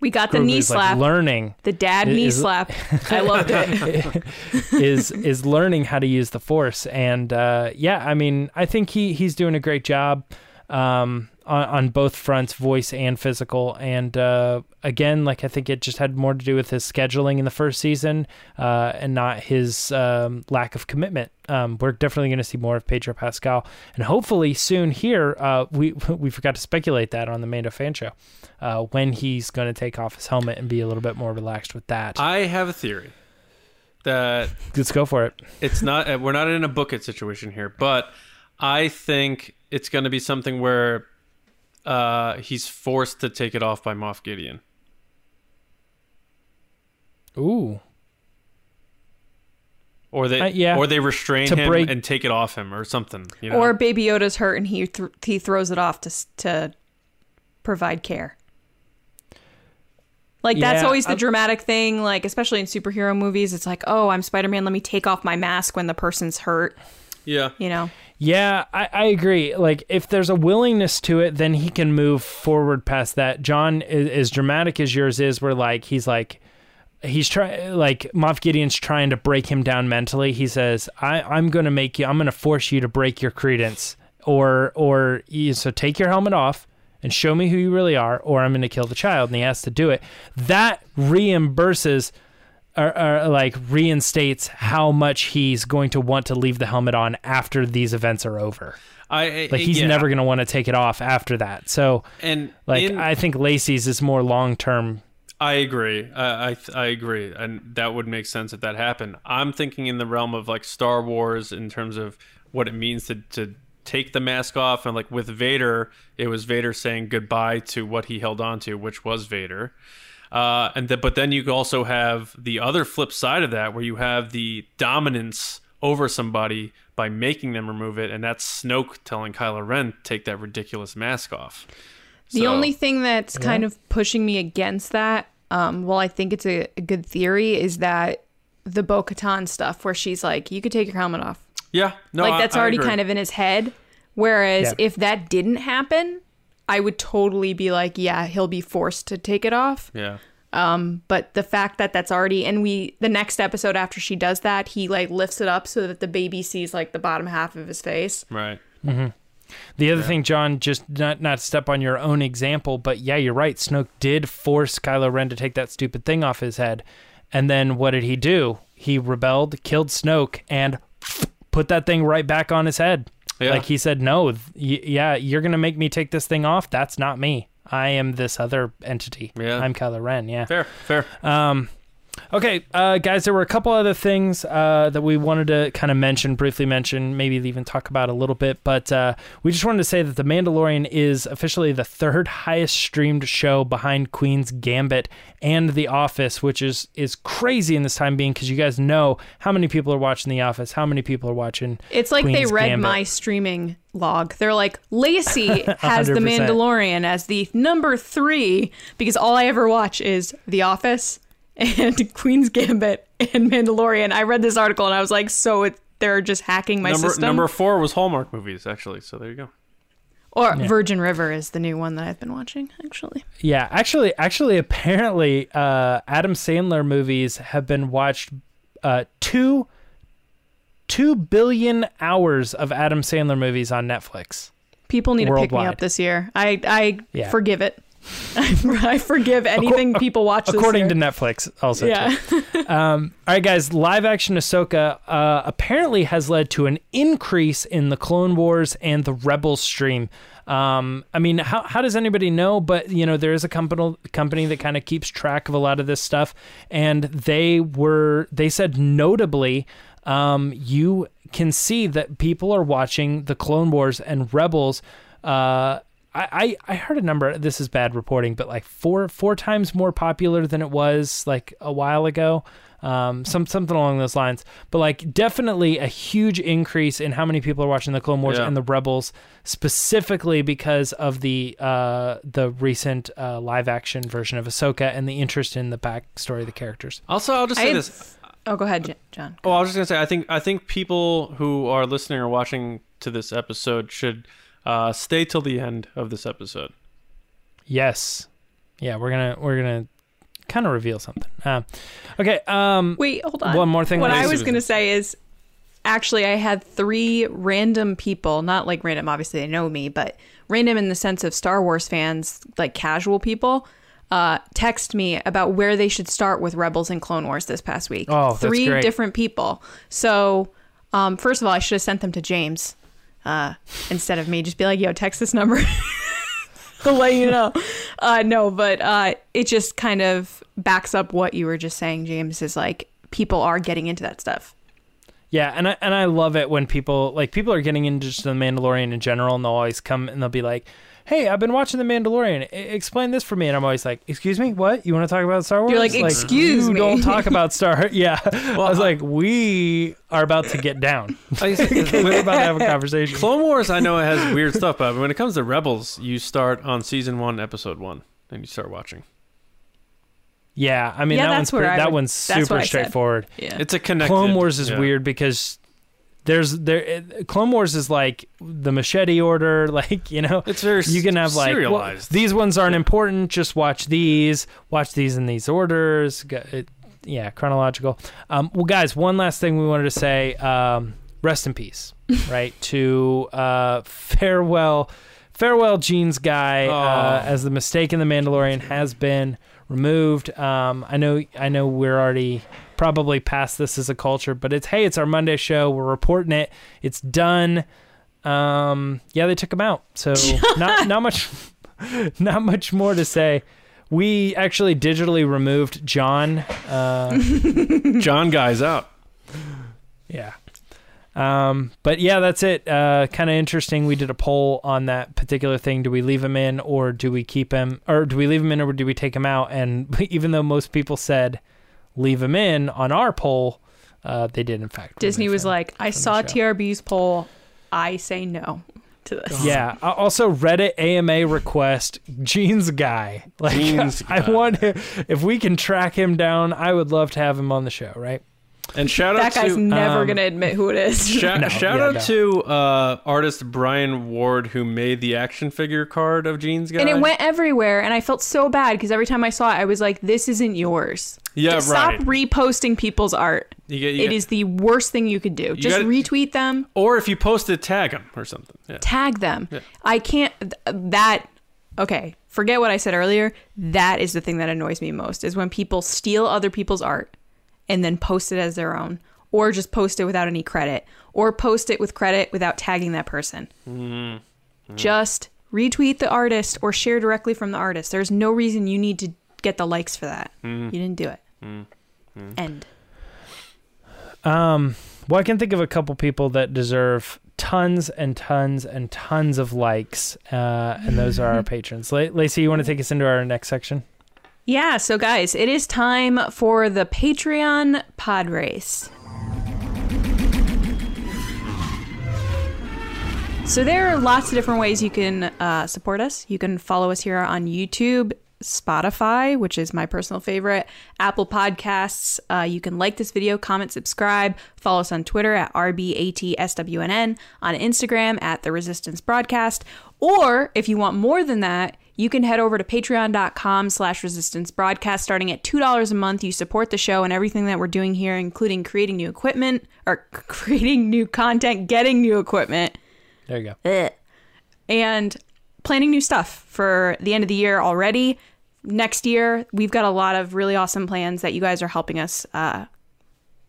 We got the knee is, like, slap. learning the dad Is- knee slap. I loved it. is is learning how to use the force and uh, yeah i mean i think he he's doing a great job um, on, on both fronts voice and physical. And uh, again like i think it just had more to do with his scheduling in the first season uh, and not his um, lack of commitment. Um, we're definitely going to see more of pedro pascal. And hopefully soon here uh, we we forgot to speculate that on the mando fan show uh, when he's going to take off his helmet and be a little bit more relaxed with that. I have a theory that let's go for it. it's not we're not in a book it situation here but i think it's going to be something where uh, he's forced to take it off by moff gideon ooh or they Uh, yeah. or they restrain To him break- and take it off him or something you know Or Baby Yoda's hurt and he th- he throws it off to to provide care. Like that's Yeah, always the I- dramatic thing. Like especially in superhero movies, it's like, oh, I'm Spider Man. Let me take off my mask when the person's hurt. yeah You know. Yeah, I, I agree. Like, if there's a willingness to it, then he can move forward past that. John, is, as dramatic as yours is, where like he's like, he's trying, like Moff Gideon's trying to break him down mentally. He says, I, "I'm going to make you. I'm going to force you to break your credence, or or so take your helmet off." And show me who you really are, or I'm going to kill the child. And he has to do it. That reimburses or, or like reinstates how much he's going to want to leave the helmet on after these events are over. i, I Like he's yeah. never going to want to take it off after that. So and like in- I think Lacey's is more long term. I agree. I, I I agree, and that would make sense if that happened. I'm thinking in the realm of like Star Wars in terms of what it means to to take the mask off, and like with Vader, it was Vader saying goodbye to what he held on to, which was Vader. Uh, and the, but then you also have the other flip side of that, where you have the dominance over somebody by making them remove it, and that's Snoke telling Kylo Ren take that ridiculous mask off. The So- only thing that's kind of pushing me against that, um, well, I think it's a, a good theory, is that the Bo Katan stuff where she's like, you could take your helmet off. yeah, no, like I- that's I already agree. kind of in his head. Whereas Yeah. if that didn't happen, I would totally be like, yeah, he'll be forced to take it off. yeah. Um, but the fact that that's already, and we, the next episode after she does that, he like lifts it up so that the baby sees like the bottom half of his face. Right. Mm-hmm. The other thing, John, just not not step on your own example, but yeah, you're right. Snoke did force Kylo Ren to take that stupid thing off his head, and then what did he do? He rebelled, killed Snoke, and put that thing right back on his head. Yeah. Like he said, no, th- yeah, you're gonna make me take this thing off. That's not me. I am this other entity. Yeah. I'm Kylo Ren. Yeah. Fair, fair. Um, okay, uh, guys, there were a couple other things uh, that we wanted to kind of mention, briefly mention, maybe even talk about a little bit. But uh, we just wanted to say that The Mandalorian is officially the third highest streamed show behind Queen's Gambit and The Office, which is is crazy in this time being because you guys know how many people are watching The Office, how many people are watching. It's like they read Gambit. my streaming log. They're like, Lacey has The Mandalorian as the number three because all I ever watch is The Office and Queen's Gambit and Mandalorian. I read this article and I was like, so it, they're just hacking my number system. number four was Hallmark movies, actually. So there you go. or Virgin River is the new one that I've been watching, actually. Yeah, actually, actually, apparently, uh, Adam Sandler movies have been watched uh, two two billion hours of Adam Sandler movies on Netflix. People need to pick me up this year. I I Yeah. forgive it. I forgive anything people watch this According to Netflix, also. yeah. Um, all right, guys. Live action Ahsoka uh, apparently has led to an increase in the Clone Wars and the Rebels stream. Um, I mean, how, how does anybody know? But you know, there is a company company that kind of keeps track of a lot of this stuff, and they were they said notably, um, you can see that people are watching the Clone Wars and Rebels. Uh, I, I I heard a number. This is bad reporting, but like four four times more popular than it was like a while ago. um, some something along those lines. But like, definitely a huge increase in how many people are watching the Clone Wars Yeah. and the Rebels, specifically because of the uh, the recent uh, live action version of Ahsoka and the interest in the backstory of the characters. Also, I'll just I say had- this. Oh, go ahead, J- John. Oh, I was just gonna say, I think I think people who are listening or watching to this episode should uh, stay till the end of this episode. Yes, yeah, we're gonna we're gonna kind of reveal something. Uh, okay, um, Wait, hold on. One more thing What I was going to say is actually, I had three random people, not like random, obviously they know me, but random in the sense of Star Wars fans, like casual people, uh, text me about where they should start with Rebels and Clone Wars this past week. Oh, that's Three great. different people. So, um, first of all, I should have sent them to James uh, instead of me. Just be like, yo, text this number. to let you know. Uh, no, but uh, it just kind of backs up what you were just saying, James. Is like people are getting into that stuff. Yeah, and I and I love it when people like people are getting into just the Mandalorian in general, and they'll always come and they'll be like, "Hey, I've been watching the Mandalorian. I- explain this for me." And I'm always like, "Excuse me, what? You want to talk about Star Wars?" You're like, "Excuse you me." don't talk about Star." Yeah, Well, I was like, "We are about to get down. Like I said, We're about to have a conversation." Clone Wars, I know it has weird stuff, but when it comes to Rebels, you start on season one, episode one, and you start watching. Yeah, I mean Yeah, that that's one's where pretty, I that would- one's that's what super I said. straightforward. Yeah. It's a connected. Clone Wars is yeah. weird because there's there Clone Wars is like the machete order, like you know. It's very you can have like well, these ones aren't important. Just watch these. Watch these in these orders. It, yeah, chronological. Um, well, guys, one last thing we wanted to say. Um, rest in peace, right? to uh, farewell, farewell, Jeans guy, uh, Oh. as the mistake in the Mandalorian has been removed. Um, I know, I know, we're already probably past this as a culture, but it's hey, it's our Monday show. We're reporting it. It's done. Um, yeah, they took him out. So not not much, not much more to say. We actually digitally removed John. Uh, John guy's out. yeah. Um, but yeah, that's it. Uh, kind of interesting. We did a poll on that particular thing. Do we leave him in or do we keep him or do we leave him in or do we take him out? And even though most people said leave him in on our poll, uh, they did in fact. Disney was like, I saw. TRB's poll. I say no to this. Yeah. Uh, Also, Reddit AMA request Jeans guy. Like, Jeans I want to, if we can track him down, I would love to have him on the show. Right? And shout out to. That guy's to never um, gonna admit who it is. shout, No, shout yeah, out no. to uh, artist Brian Ward who made the action figure card of Jeans guy. and it went everywhere, and I felt so bad because every time I saw it, I was like, "This isn't yours." Yeah, Stop right. reposting people's art. You get, you It get- is the worst thing you could do. Just gotta- retweet them, or if you post it, tag them or something. Yeah. tag them. I can't. That okay. Forget what I said earlier. That is the thing that annoys me most is when people steal other people's art and then post it as their own, or just post it without any credit, or post it with credit without tagging that person. Just retweet the artist or share directly from the artist. There's no reason you need to get the likes for that. You didn't do it. End. Um, well, I can think of a couple people that deserve tons and tons and tons of likes, uh, and those are our patrons. La- Lacey, you want to take us into our next section? Yeah, so guys, it is time for the Patreon pod race. So there are lots of different ways you can uh, support us. You can follow us here on YouTube, Spotify, which is my personal favorite, Apple Podcasts. Uh, you can like this video, comment, subscribe. Follow us on Twitter at RBATSWNN, on Instagram at The Resistance Broadcast. Or if you want more than that, you can head over to patreon.com slash resistance broadcast starting at $2 a month you support the show and everything that we're doing here including creating new equipment or creating new content getting new equipment There you go. Ugh. and planning new stuff for the end of the year already. Next year, we've got a lot of really awesome plans that you guys are helping us uh,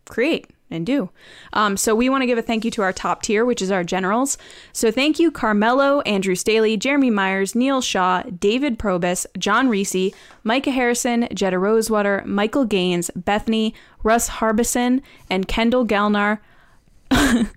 create and do. Um, so we want to give a thank you to our top tier, which is our generals. So thank you, Carmelo, Andrew Staley, Jeremy Myers, Neil Shaw, David Probus, John Reese, Micah Harrison, Jetta Rosewater, Michael Gaines, Bethany, Russ Harbison, and Kendall Gelnar.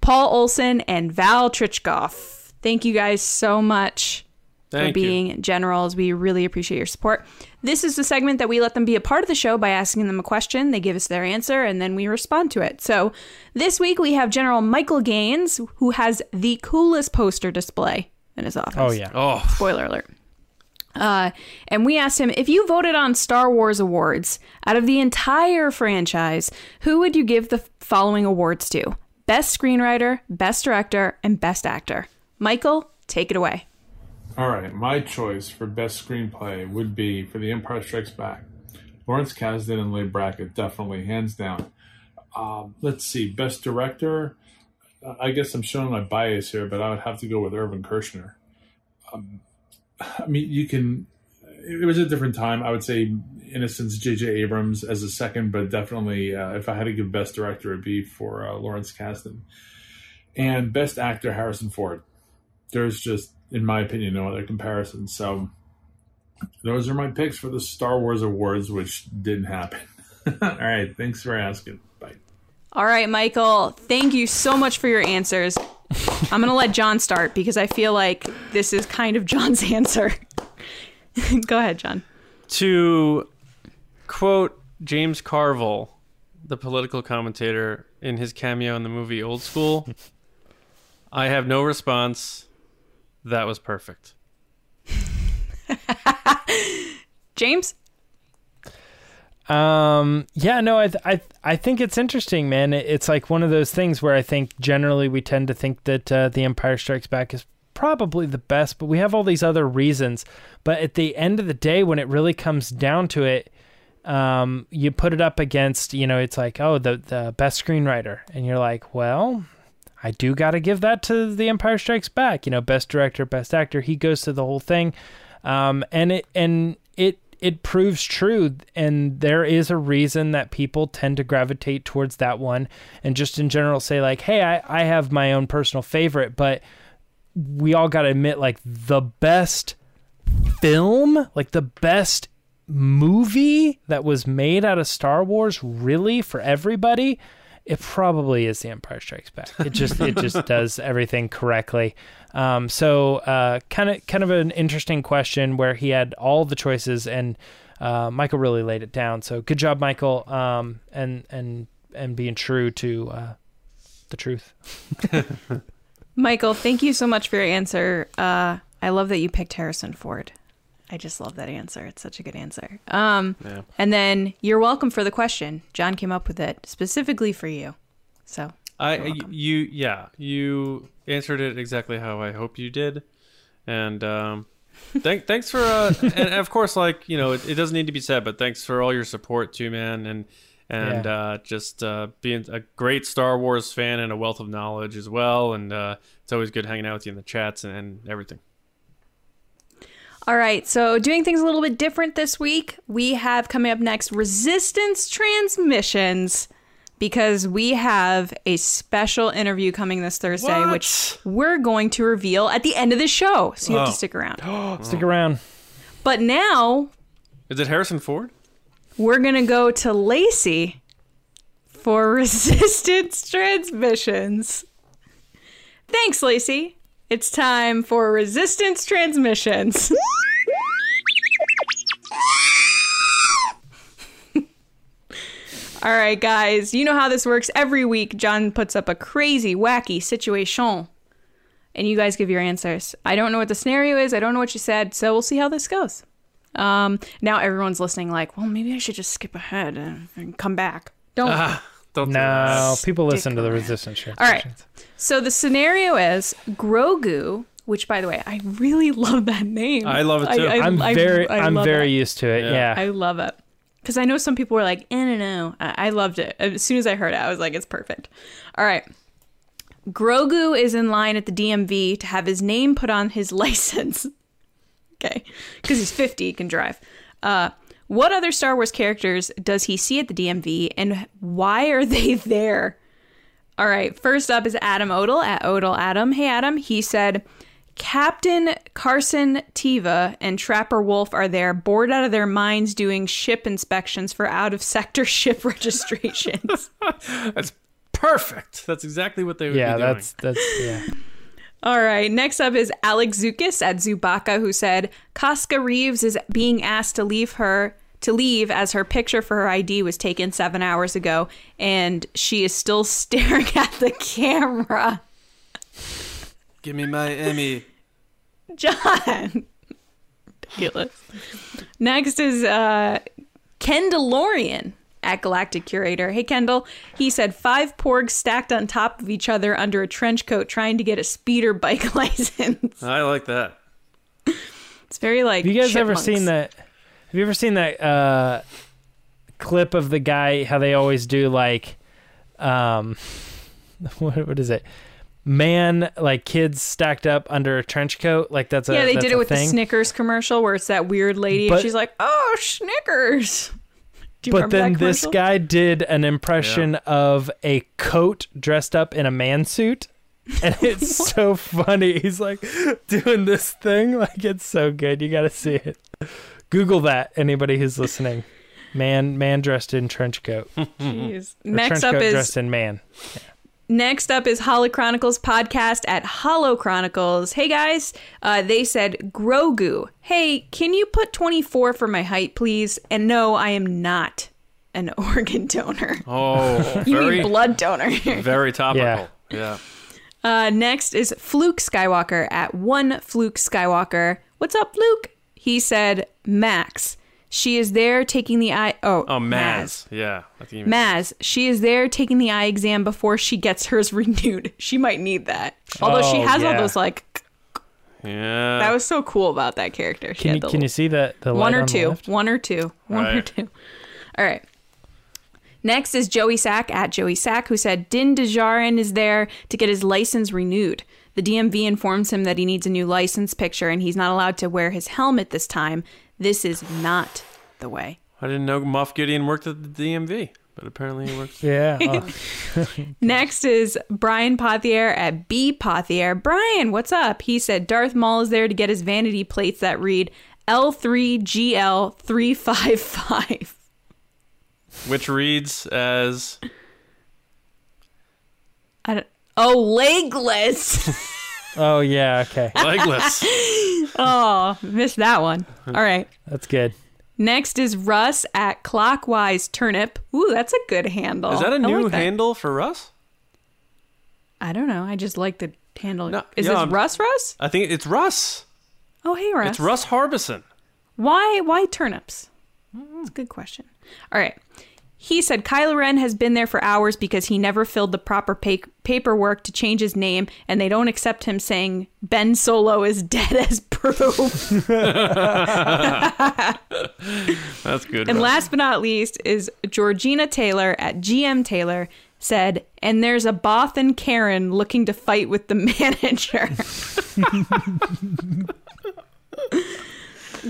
Paul Olson and Val Trichkoff. Thank you guys so much. Thank for you. being generals. We really appreciate your support. This is the segment that we let them be a part of the show by asking them a question. They give us their answer and then we respond to it. So this week we have General Michael Gaines, who has the coolest poster display in his office. Oh yeah. Oh, Spoiler alert. Uh, and we asked him if you voted on Star Wars awards out of the entire franchise, who would you give the following awards to? Best screenwriter, best director, and best actor. Michael, take it away. All right, my choice for best screenplay would be for The Empire Strikes Back. Lawrence Kasdan and Leigh Brackett, definitely, hands down. Um, let's see, best director. I guess I'm showing my bias here, but I would have to go with Irvin Kershner. Um, I mean, you can. It was a different time. I would say Innocence, J.J. Abrams as a second, but definitely, uh, if I had to give best director, it'd be for uh, Lawrence Kasdan. And best actor, Harrison Ford. There's just, in my opinion, no other comparison. So those are my picks for the Star Wars Awards, which didn't happen. All right, thanks for asking. Bye. All right, Michael, thank you so much for your answers. I'm going to let John start because I feel like this is kind of John's answer. Go ahead, John. to quote James Carville, the political commentator, in his cameo in the movie Old School, I have no response. That was perfect. James? Um. Yeah. No. I. th- I. I think it's interesting, man. It's like one of those things where I think generally we tend to think that uh, The Empire Strikes Back is probably the best, but we have all these other reasons. But at the end of the day, when it really comes down to it, um, you put it up against, you know, it's like, oh, the the best screenwriter, and you're like, well, I do got to give that to The Empire Strikes Back. You know, best director, best actor. He goes to the whole thing, um, and it and it it proves true. And there is a reason that people tend to gravitate towards that one, and just in general say like, hey, I I have my own personal favorite, but we all got to admit like the best film, like the best movie that was made out of Star Wars, really for everybody, it probably is The Empire Strikes Back. It just it just does everything correctly. Um, so kind of kind of an interesting question where he had all the choices and uh, Michael really laid it down. So good job, Michael, um, and and and being true to uh, the truth. Michael, thank you so much for your answer. Uh, I love that you picked Harrison Ford. I just love that answer. It's such a good answer. Um, Yeah. And then you're welcome for the question. John came up with it specifically for you. So I You're welcome. you yeah you answered it exactly how I hope you did, and um, thank thanks for uh, and of course like you know it, it doesn't need to be said, but thanks for all your support too, man, and and Yeah. uh, just uh, being a great Star Wars fan and a wealth of knowledge as well, and uh, it's always good hanging out with you in the chats and, and everything. All right, so doing things a little bit different this week, we have coming up next resistance transmissions because we have a special interview coming this Thursday, What? which we're going to reveal at the end of the show. So you have Oh. to stick around. Stick around. But now Is it Harrison Ford? we're going to go to Lacey for resistance transmissions. Thanks, Lacey. It's time for resistance transmissions. All right, guys, you know how this works. Every week, John puts up a crazy, wacky situation, and you guys give your answers. I don't know what the scenario is. I don't know what you said, so we'll see how this goes. Um, now everyone's listening, like, well, maybe I should just skip ahead and, and come back. Don't. Ah, don't do No, that. people listen to the around. resistance. All right. So the scenario is Grogu, which, by the way, I really love that name. I love it too. I, I'm very, I I'm very it. used to it. Yeah. Yeah. I love it because I know some people were like, "I don't know." I, I loved it. As soon as I heard it, I was like, "It's perfect." All right. Grogu is in line at the DMV to have his name put on his license. okay, because he's 50, he can drive. Uh, what other Star Wars characters does he see at the DMV, and why are they there? All right, first up is Adam Odell at Odell Adam. Hey, Adam. He said, Captain Carson Teva and Trapper Wolf are there, bored out of their minds doing ship inspections for out of sector ship registrations. That's perfect. That's exactly what they would yeah, be doing. that's that's yeah. All right. Next up is Alex Zukis at Zubaka, who said Koska Reeves is being asked to leave her to leave as her picture for her ID was taken seven hours ago, and she is still staring at the camera. Give me my Emmy. John. Ridiculous. Next is uh, Kendallorian at Galactic Curator. Hey, Kendall. He said five porgs stacked on top of each other under a trench coat trying to get a speeder bike license. I like that. It's very like. Have you guys ever seen that? Have you ever seen that uh, clip of the guy? How they always do like, um, what, what is it? Man, like kids stacked up under a trench coat. Like that's a Yeah, they that's did it with thing. the Snickers commercial where it's that weird lady and she's like, "Oh, Snickers." But then this guy did an impression of a coat dressed up in a man suit. And it's so funny. He's like doing this thing. Like it's so good. You got to see it. Google that. Anybody who's listening. Man, man dressed in trench coat. Or Jeez. Next trench up coat is dressed in man. Next up is Holo Chronicles podcast at Holo Chronicles. Hey guys, uh, they said Grogu. Hey, can you put 24 for my height, please? And no, I am not an organ donor. Oh, You very, mean blood donor. very topical. Yeah. Uh, next is Fluke Skywalker at one Fluke Skywalker. What's up, Fluke? He said Max. She is there taking the eye. Oh, Oh, Maz. Maz. Yeah. I think you meant- Maz, she is there taking the eye exam before she gets hers renewed. She might need that. Although she Oh, has all those like Yeah. that was so cool about that character. She Can you the can you see the the one or on the two, left? one or two, one or two. All right. Next is Joey Sack at Joey Sack, who said Din Djarin is there to get his license renewed. The DMV informs him that he needs a new license picture and he's not allowed to wear his helmet this time. This is not the way. I didn't know Moff Gideon worked at the DMV, but apparently he works. Yeah. oh. Next is Brian Pothier at B Pothier. Brian, what's up? He said Darth Maul is there to get his vanity plates that read L3GL355. which reads as I don't, oh, legless. oh yeah. Okay. legless. oh, missed that one. All right. That's good. Next is Russ at Clockwise Turnip. Ooh, that's a good handle. Is that a I new like that. handle for Russ? I don't know. I just like the handle. No, is yeah, this I'm- Russ Russ? I think it's Russ. Oh, hey Russ. It's Russ Harbison. Why why turnips? That's a good question. All right. He said Kylo Ren has been there for hours because he never filled the proper pa- paperwork to change his name, and they don't accept him saying Ben Solo is dead as proof. That's good. and Russ. last but not least is Georgina Taylor at GM Taylor said, and there's a Bo-Katan Karen looking to fight with the manager.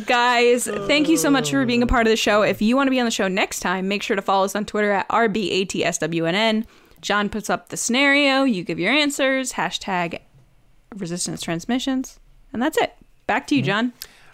Guys, thank you so much for being a part of the show. If you want to be on the show next time, make sure to follow us on Twitter at RBATSWNN. John puts up the scenario, you give your answers, hashtag resistance transmissions, and that's it. Back to you, John.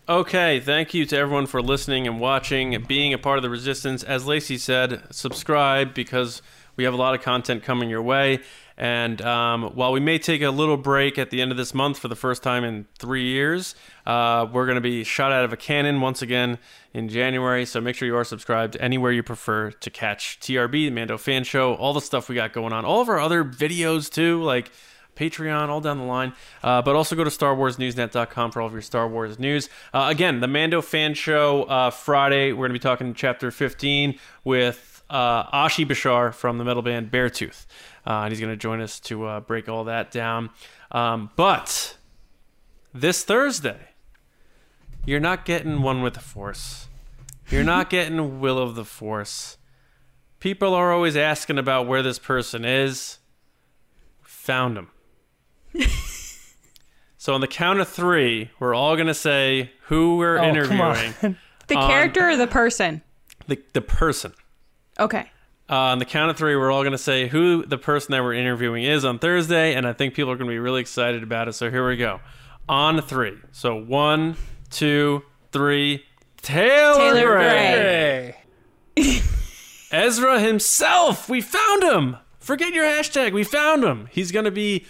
Okay, thank you to everyone for listening and watching and being a part of the resistance. As Lacey said, subscribe because we have a lot of content coming your way. And um, while we may take a little break at the end of this month for the first time in three years, uh, we're going to be shot out of a cannon once again in January. So make sure you are subscribed anywhere you prefer to catch TRB, the Mando Fan Show, all the stuff we got going on, all of our other videos too, like Patreon, all down the line. Uh, but also go to StarWarsNewsNet.com for all of your Star Wars news. Uh, again, the Mando Fan Show uh, Friday. We're going to be talking Chapter 15 with uh, Oshie Bichar from the metal band Beartooth. Uh, and he's going to join us to uh, break all that down. Um, but this Thursday, you're not getting one with the Force. You're not getting Will of the Force. People are always asking about where this person is. Found him. so on the count of three, we're all gonna say who we're Oh, come interviewing. on. The On- character or the person? The the person. Okay. Uh, on the count of three, we're all gonna say who the person that we're interviewing is on Thursday, and I think people are gonna be really excited about it. So here we go. On three. So one, two, three. Taylor, Taylor Gray. Gray. Ezra himself. We found him. Forget your hashtag. We found him. He's going to be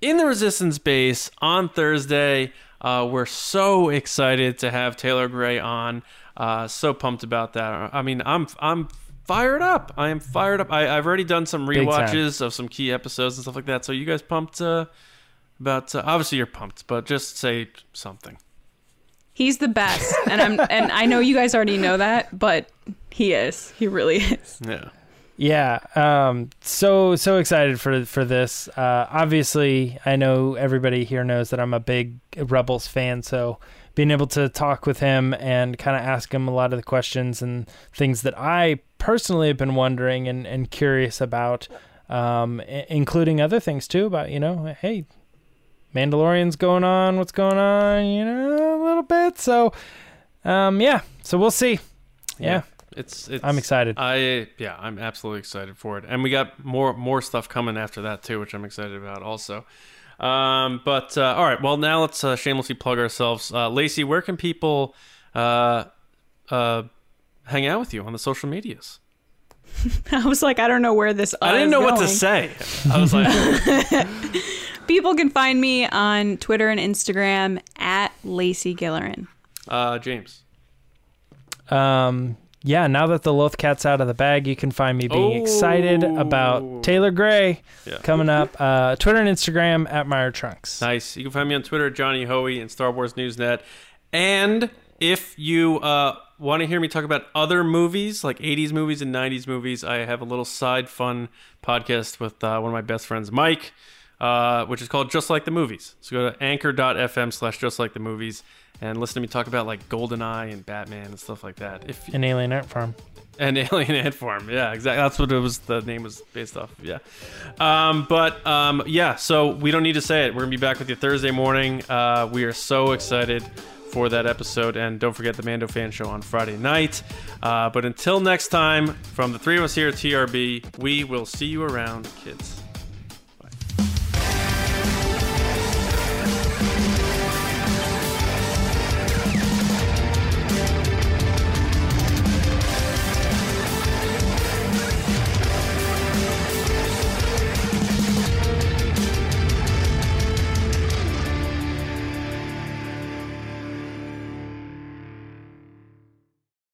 in the Resistance base on Thursday. Uh, we're so excited to have Taylor Gray on. Uh, so pumped about that. I mean, I'm I'm fired up. I am fired up. I, I've already done some Big time. rewatches of some key episodes and stuff like that. So you guys pumped uh, about? Uh, obviously, you're pumped, but just say something. He's the best, and I'm and I know you guys already know that, but he is. He really is. Yeah. Yeah, um, so so excited for for this. Uh, obviously, I know everybody here knows that I'm a big Rebels fan, so being able to talk with him and kind of ask him a lot of the questions and things that I personally have been wondering and, and curious about, um, i- including other things too about you know, hey, Mandalorian's going on, what's going on, you know, a little bit. So, um, yeah, so we'll see. Yeah, It's, it's I'm excited. I yeah, I'm absolutely excited for it, and we got more more stuff coming after that too, which I'm excited about also. Um, but uh, all right, well now let's uh, shamelessly plug ourselves. Uh, Lacey, where can people uh, uh, hang out with you on the social medias? I was like, I don't know where this. I didn't is know what to say. I was like, People can find me on Twitter and Instagram at Lacey Gillerin. uh, James. Um, yeah, now that the Loth Cat's out of the bag, you can find me being excited Oh. about Taylor Gray Yeah. coming up. Uh, Twitter and Instagram at Meyer Trunks. Nice. You can find me on Twitter, at Johnny Hoey, and Star Wars Newsnet. And if you uh, want to hear me talk about other movies, like 80s movies and 90s movies, I have a little side fun podcast with uh, one of my best friends, Mike, uh, which is called Just Like the Movies. So go to anchor.fm slash just like the movies and listen to me talk about like GoldenEye and Batman and stuff like that. If An Alien Art Farm. An Alien Ant Farm. Yeah, exactly. That's what it was. The name was based off. of, Yeah. Um, but um, yeah, so we don't need to say it. We're gonna be back with you Thursday morning. Uh, we are so excited for that episode, and don't forget the Mando Fan Show on Friday night. Uh, but until next time, from the three of us here at TRB, we will see you around, kids.